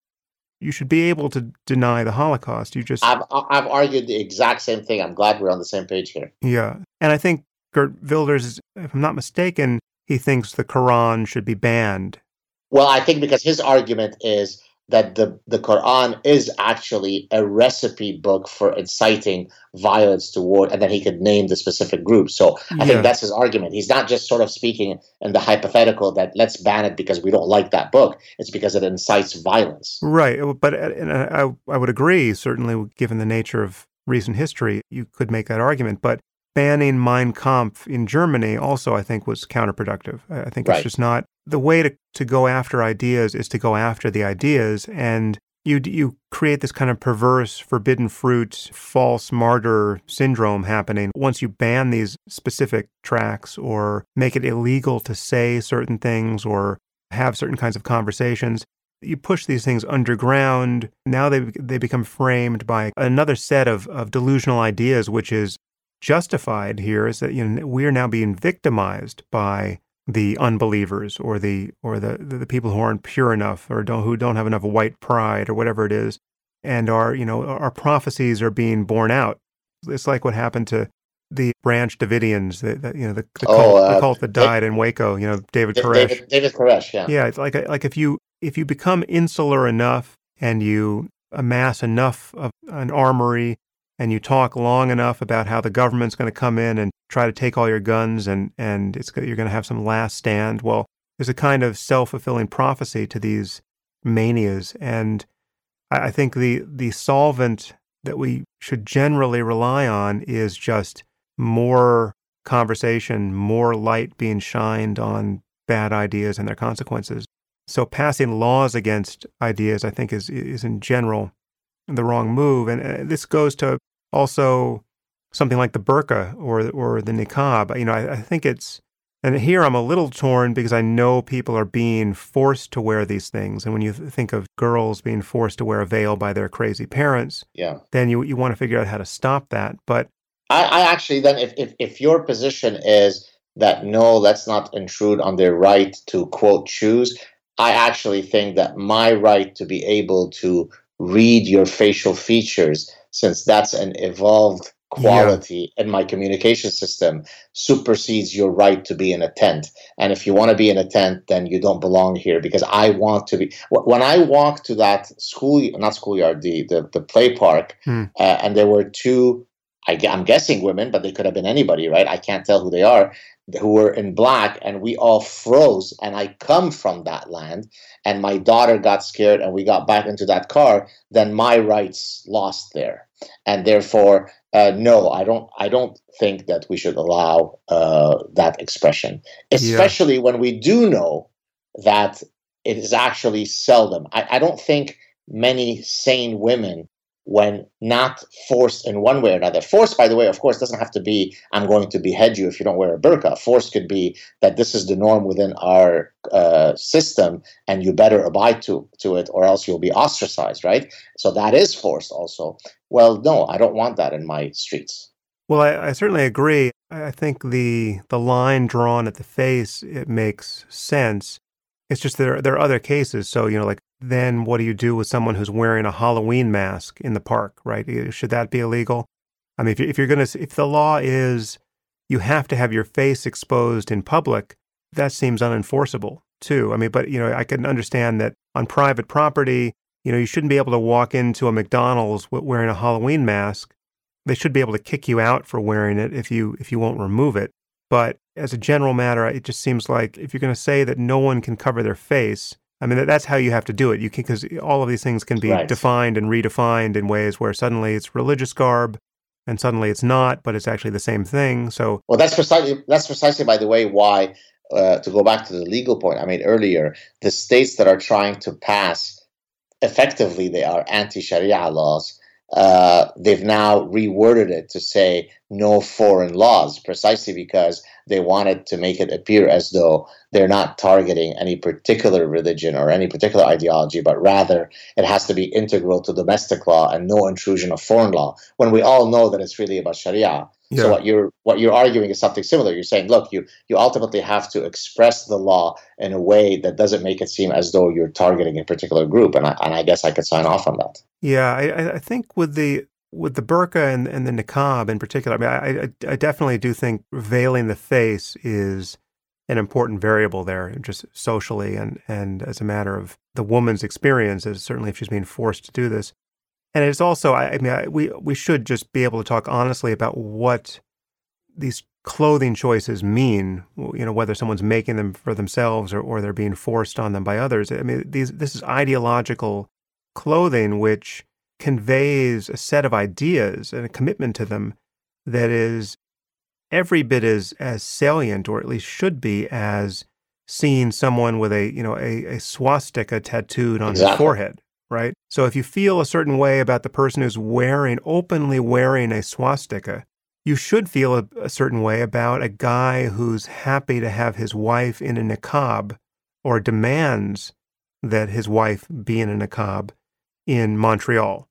You should be able to deny the Holocaust. You just. I've, I've argued the exact same thing. I'm glad we're on the same page here. Yeah. And I think Geert Wilders, if I'm not mistaken, he thinks the Quran should be banned well, I think because his argument is that the, the Quran is actually a recipe book for inciting violence toward, and then he could name the specific group. So I yeah. think that's his argument. He's not just sort of speaking in the hypothetical that let's ban it because we don't like that book. It's because it incites violence. Right. But uh, I, I would agree, certainly, given the nature of recent history, you could make that argument. But banning Mein Kampf in Germany also, I think, was counterproductive. I think right. it's just not the way to, to go after ideas is to go after the ideas. And you, you create this kind of perverse, forbidden fruit, false martyr syndrome happening once you ban these specific tracks or make it illegal to say certain things or have certain kinds of conversations you push these things underground. Now they they become framed by another set of, of delusional ideas, which is justified here is that you know we are now being victimized by the unbelievers or the or the the people who aren't pure enough or don't who don't have enough white pride or whatever it is and our you know our prophecies are being borne out it's like what happened to the branch Davidians, the, the you know the, the, oh, cult, uh, the cult that died in Waco. You know David Koresh. David, David Koresh, yeah. Yeah, it's like like if you if you become insular enough and you amass enough of an armory and you talk long enough about how the government's going to come in and try to take all your guns and, and it's, you're going to have some last stand. Well, there's a kind of self fulfilling prophecy to these manias. And I, I think the, the solvent that we should generally rely on is just more conversation, more light being shined on bad ideas and their consequences. So passing laws against ideas, I think, is is in general the wrong move. And this goes to also something like the burqa or or the niqab. You know, I, I think it's and here I'm a little torn because I know people are being forced to wear these things. And when you think of girls being forced to wear a veil by their crazy parents, yeah, then you you want to figure out how to stop that. But I, I actually then if, if if your position is that no, let's not intrude on their right to quote choose, I actually think that my right to be able to read your facial features, since that's an evolved quality yeah. in my communication system, supersedes your right to be in a tent. And if you want to be in a tent, then you don't belong here because I want to be. When I walked to that school, not schoolyard, the the, the play park, hmm. uh, and there were two. I, I'm guessing women, but they could have been anybody, right? I can't tell who they are who were in black and we all froze and i come from that land and my daughter got scared and we got back into that car then my rights lost there and therefore uh, no, I don't. I don't think that we should allow uh, that expression, especially yeah. when we do know that it is actually seldom. I, I don't think many sane women when not forced in one way or another. Force, by the way, of course, doesn't have to be I'm going to behead you if you don't wear a burqa. Force could be that this is the norm within our uh, system and you better abide to, to it or else you'll be ostracized, right? So that is force also. Well, no, I don't want that in my streets. Well, I, I certainly agree. I think the the line drawn at the face it makes sense. It's just there there are other cases. So you know, like then what do you do with someone who's wearing a Halloween mask in the park, right? Should that be illegal? I mean, if you're, if you're going to, if the law is you have to have your face exposed in public, that seems unenforceable too. I mean, but you know, I can understand that on private property, you know, you shouldn't be able to walk into a McDonald's wearing a Halloween mask. They should be able to kick you out for wearing it if you if you won't remove it. But as a general matter, it just seems like if you're going to say that no one can cover their face, I mean, that's how you have to do it. You can because all of these things can be right. defined and redefined in ways where suddenly it's religious garb, and suddenly it's not, but it's actually the same thing. So, well, that's precisely that's precisely by the way why uh, to go back to the legal point I made earlier, the states that are trying to pass effectively they are anti-Sharia laws uh, they've now reworded it to say no foreign laws, precisely because they wanted to make it appear as though they're not targeting any particular religion or any particular ideology, but rather it has to be integral to domestic law and no intrusion of foreign law. When we all know that it's really about Sharia. Yeah. So what you're what you're arguing is something similar. You're saying, look, you you ultimately have to express the law in a way that doesn't make it seem as though you're targeting a particular group, and I and I guess I could sign off on that. Yeah, I, I think with the with the burqa and, and the niqab in particular, I mean, I, I definitely do think veiling the face is an important variable there, just socially and and as a matter of the woman's experiences. Certainly, if she's being forced to do this, and it's also, I, I mean, I, we we should just be able to talk honestly about what these clothing choices mean. You know, whether someone's making them for themselves or, or they're being forced on them by others. I mean, these this is ideological clothing which conveys a set of ideas and a commitment to them that is every bit as as salient, or at least should be, as seeing someone with a you know a, a swastika tattooed on exactly. their forehead right? So if you feel a certain way about the person who's wearing, openly wearing a swastika, you should feel a, a, certain way about a guy who's happy to have his wife in a niqab or demands that his wife be in a niqab in Montreal.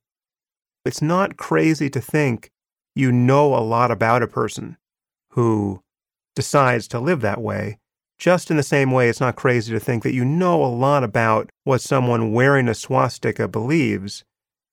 It's not crazy to think you know a lot about a person who decides to live that way just in the same way, it's not crazy to think that you know a lot about what someone wearing a swastika believes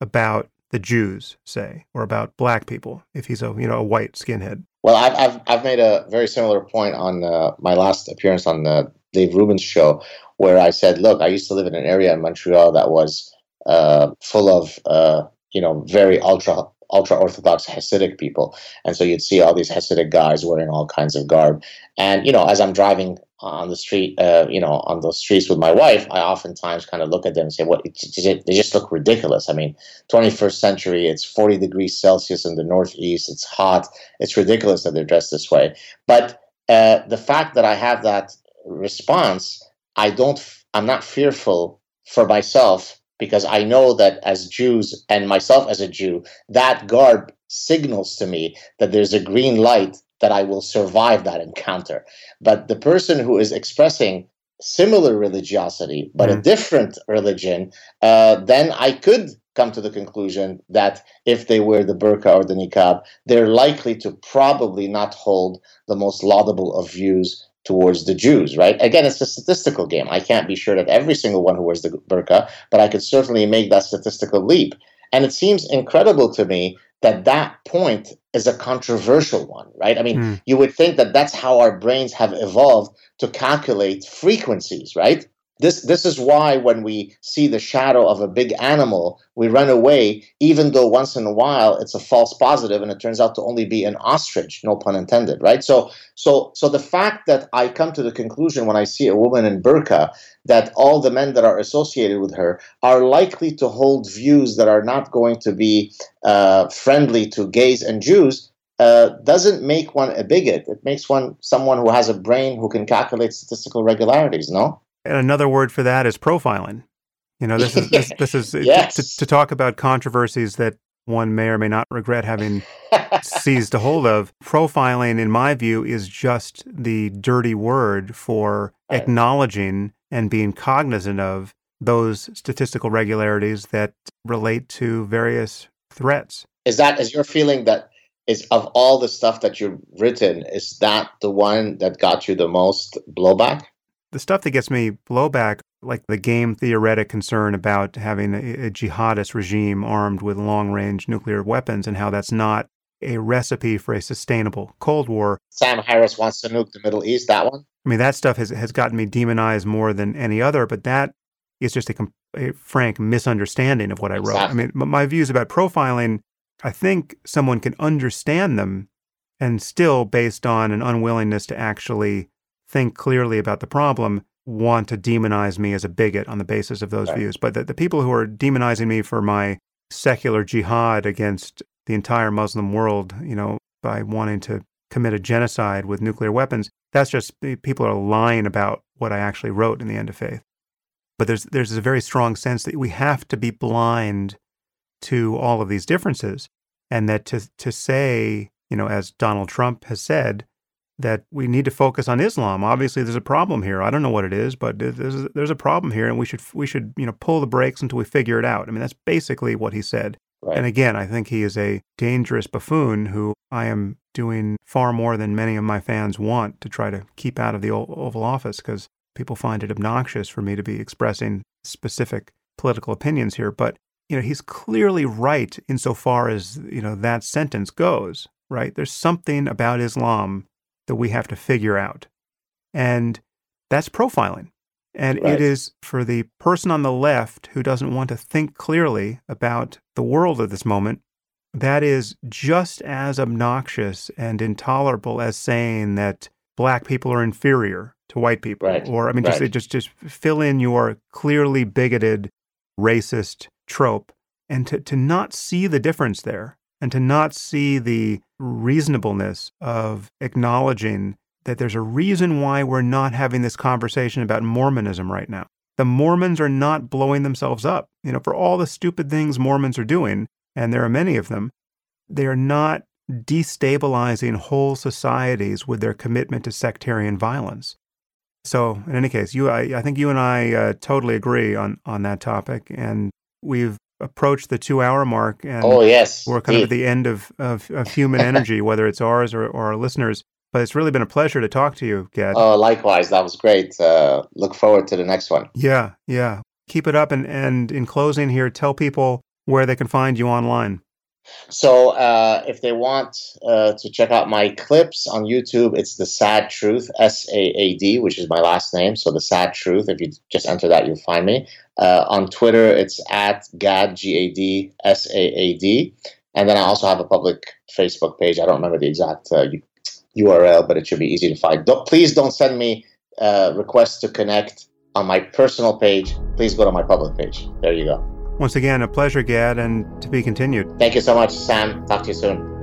about the Jews, say, or about black people, if he's a you know a white skinhead. Well, I've I've, I've made a very similar point on uh, my last appearance on the Dave Rubin's show, where I said, look, I used to live in an area in Montreal that was uh, full of uh, you know very ultra ultra orthodox Hasidic people, and so you'd see all these Hasidic guys wearing all kinds of garb. And you know, as I'm driving on the street, uh, you know, on those streets with my wife, I oftentimes kind of look at them and say, "What? They just look ridiculous." I mean, 21st century, it's 40 degrees Celsius in the Northeast, it's hot, it's ridiculous that they're dressed this way. But uh, the fact that I have that response, I don't, I'm not fearful for myself because I know that as Jews and myself as a Jew, that garb signals to me that there's a green light that I will survive that encounter. But the person who is expressing similar religiosity, but mm. a different religion, uh, then I could come to the conclusion that if they wear the burqa or the niqab, they're likely to probably not hold the most laudable of views towards the Jews, right? Again, it's a statistical game. I can't be sure that every single one who wears the burqa, but I could certainly make that statistical leap. And it seems incredible to me that that point is a controversial one, right? I mean, mm. you would think that that's how our brains have evolved to calculate frequencies, right? This, this is why when we see the shadow of a big animal, we run away, even though once in a while it's a false positive and it turns out to only be an ostrich, no pun intended, right? So, so, so the fact that I come to the conclusion when I see a woman in burqa that all the men that are associated with her are likely to hold views that are not going to be uh, friendly to gays and Jews uh, doesn't make one a bigot. It makes one someone who has a brain who can calculate statistical regularities. No. And another word for that is profiling. You know, this is this, this is uh, yes. to, to talk about controversies that one may or may not regret having seized a hold of. Profiling, in my view, is just the dirty word for right. acknowledging and being cognizant of those statistical regularities that relate to various threats. Is that is your feeling that is of all the stuff that you've written, is that the one that got you the most blowback? The stuff that gets me blowback, like the game theoretic concern about having a, a jihadist regime armed with long range nuclear weapons and how that's not a recipe for a sustainable Cold War. Sam Harris wants to nuke the Middle East, that one? I mean, that stuff has, has gotten me demonized more than any other, but that is just a, a frank misunderstanding of what I wrote. I mean, my views about profiling I think someone can understand them and still, based on an unwillingness to actually think clearly about the problem, want to demonize me as a bigot on the basis of those right. views. But the, the people who are demonizing me for my secular jihad against the entire Muslim world, you know, by wanting to commit a genocide with nuclear weapons, that's just people are lying about what I actually wrote in the end of faith. But there's there's a very strong sense that we have to be blind to all of these differences and that to to say, you know, as Donald Trump has said, that we need to focus on Islam. Obviously, there's a problem here. I don't know what it is, but there's a, there's a problem here, and we should we should you know pull the brakes until we figure it out. I mean, that's basically what he said. Right. And again, I think he is a dangerous buffoon who I am doing far more than many of my fans want to try to keep out of the Oval Office because people find it obnoxious for me to be expressing specific political opinions here. But you know, he's clearly right insofar as, you know, that sentence goes, right? There's something about Islam that we have to figure out. And that's profiling. And right. it is for the person on the left who doesn't want to think clearly about the world at this moment, that is just as obnoxious and intolerable as saying that black people are inferior to white people. Right. Or I mean right. just just just fill in your clearly bigoted racist trope and to, to not see the difference there and to not see the reasonableness of acknowledging that there's a reason why we're not having this conversation about Mormonism right now. The Mormons are not blowing themselves up. You know, for all the stupid things Mormons are doing, and there are many of them, they are not destabilizing whole societies with their commitment to sectarian violence. So, in any case, you, I, I think you and I uh, totally agree on on that topic, and we've approached the two hour mark and oh yes we're kind of at the end of, of, of human energy whether it's ours or, or our listeners. But it's really been a pleasure to talk to you gad. Oh likewise. That was great. Uh, look forward to the next one. Yeah yeah. Keep it up and, and in closing here tell people where they can find you online so uh, if they want uh, to check out my clips on YouTube, it's the Saad Truth, S A A D, which is my last name. So the Saad Truth. If you just enter that, you'll find me. Uh, on Twitter, it's at Gad G A D S A A D, and then I also have a public Facebook page. I don't remember the exact URL, uh, but it should be easy to find. Don't, please don't send me uh, requests to connect on my personal page. Please go to my public page. There you go. Once again, a pleasure, Gad, and to be continued. Thank you so much, Sam. Talk to you soon.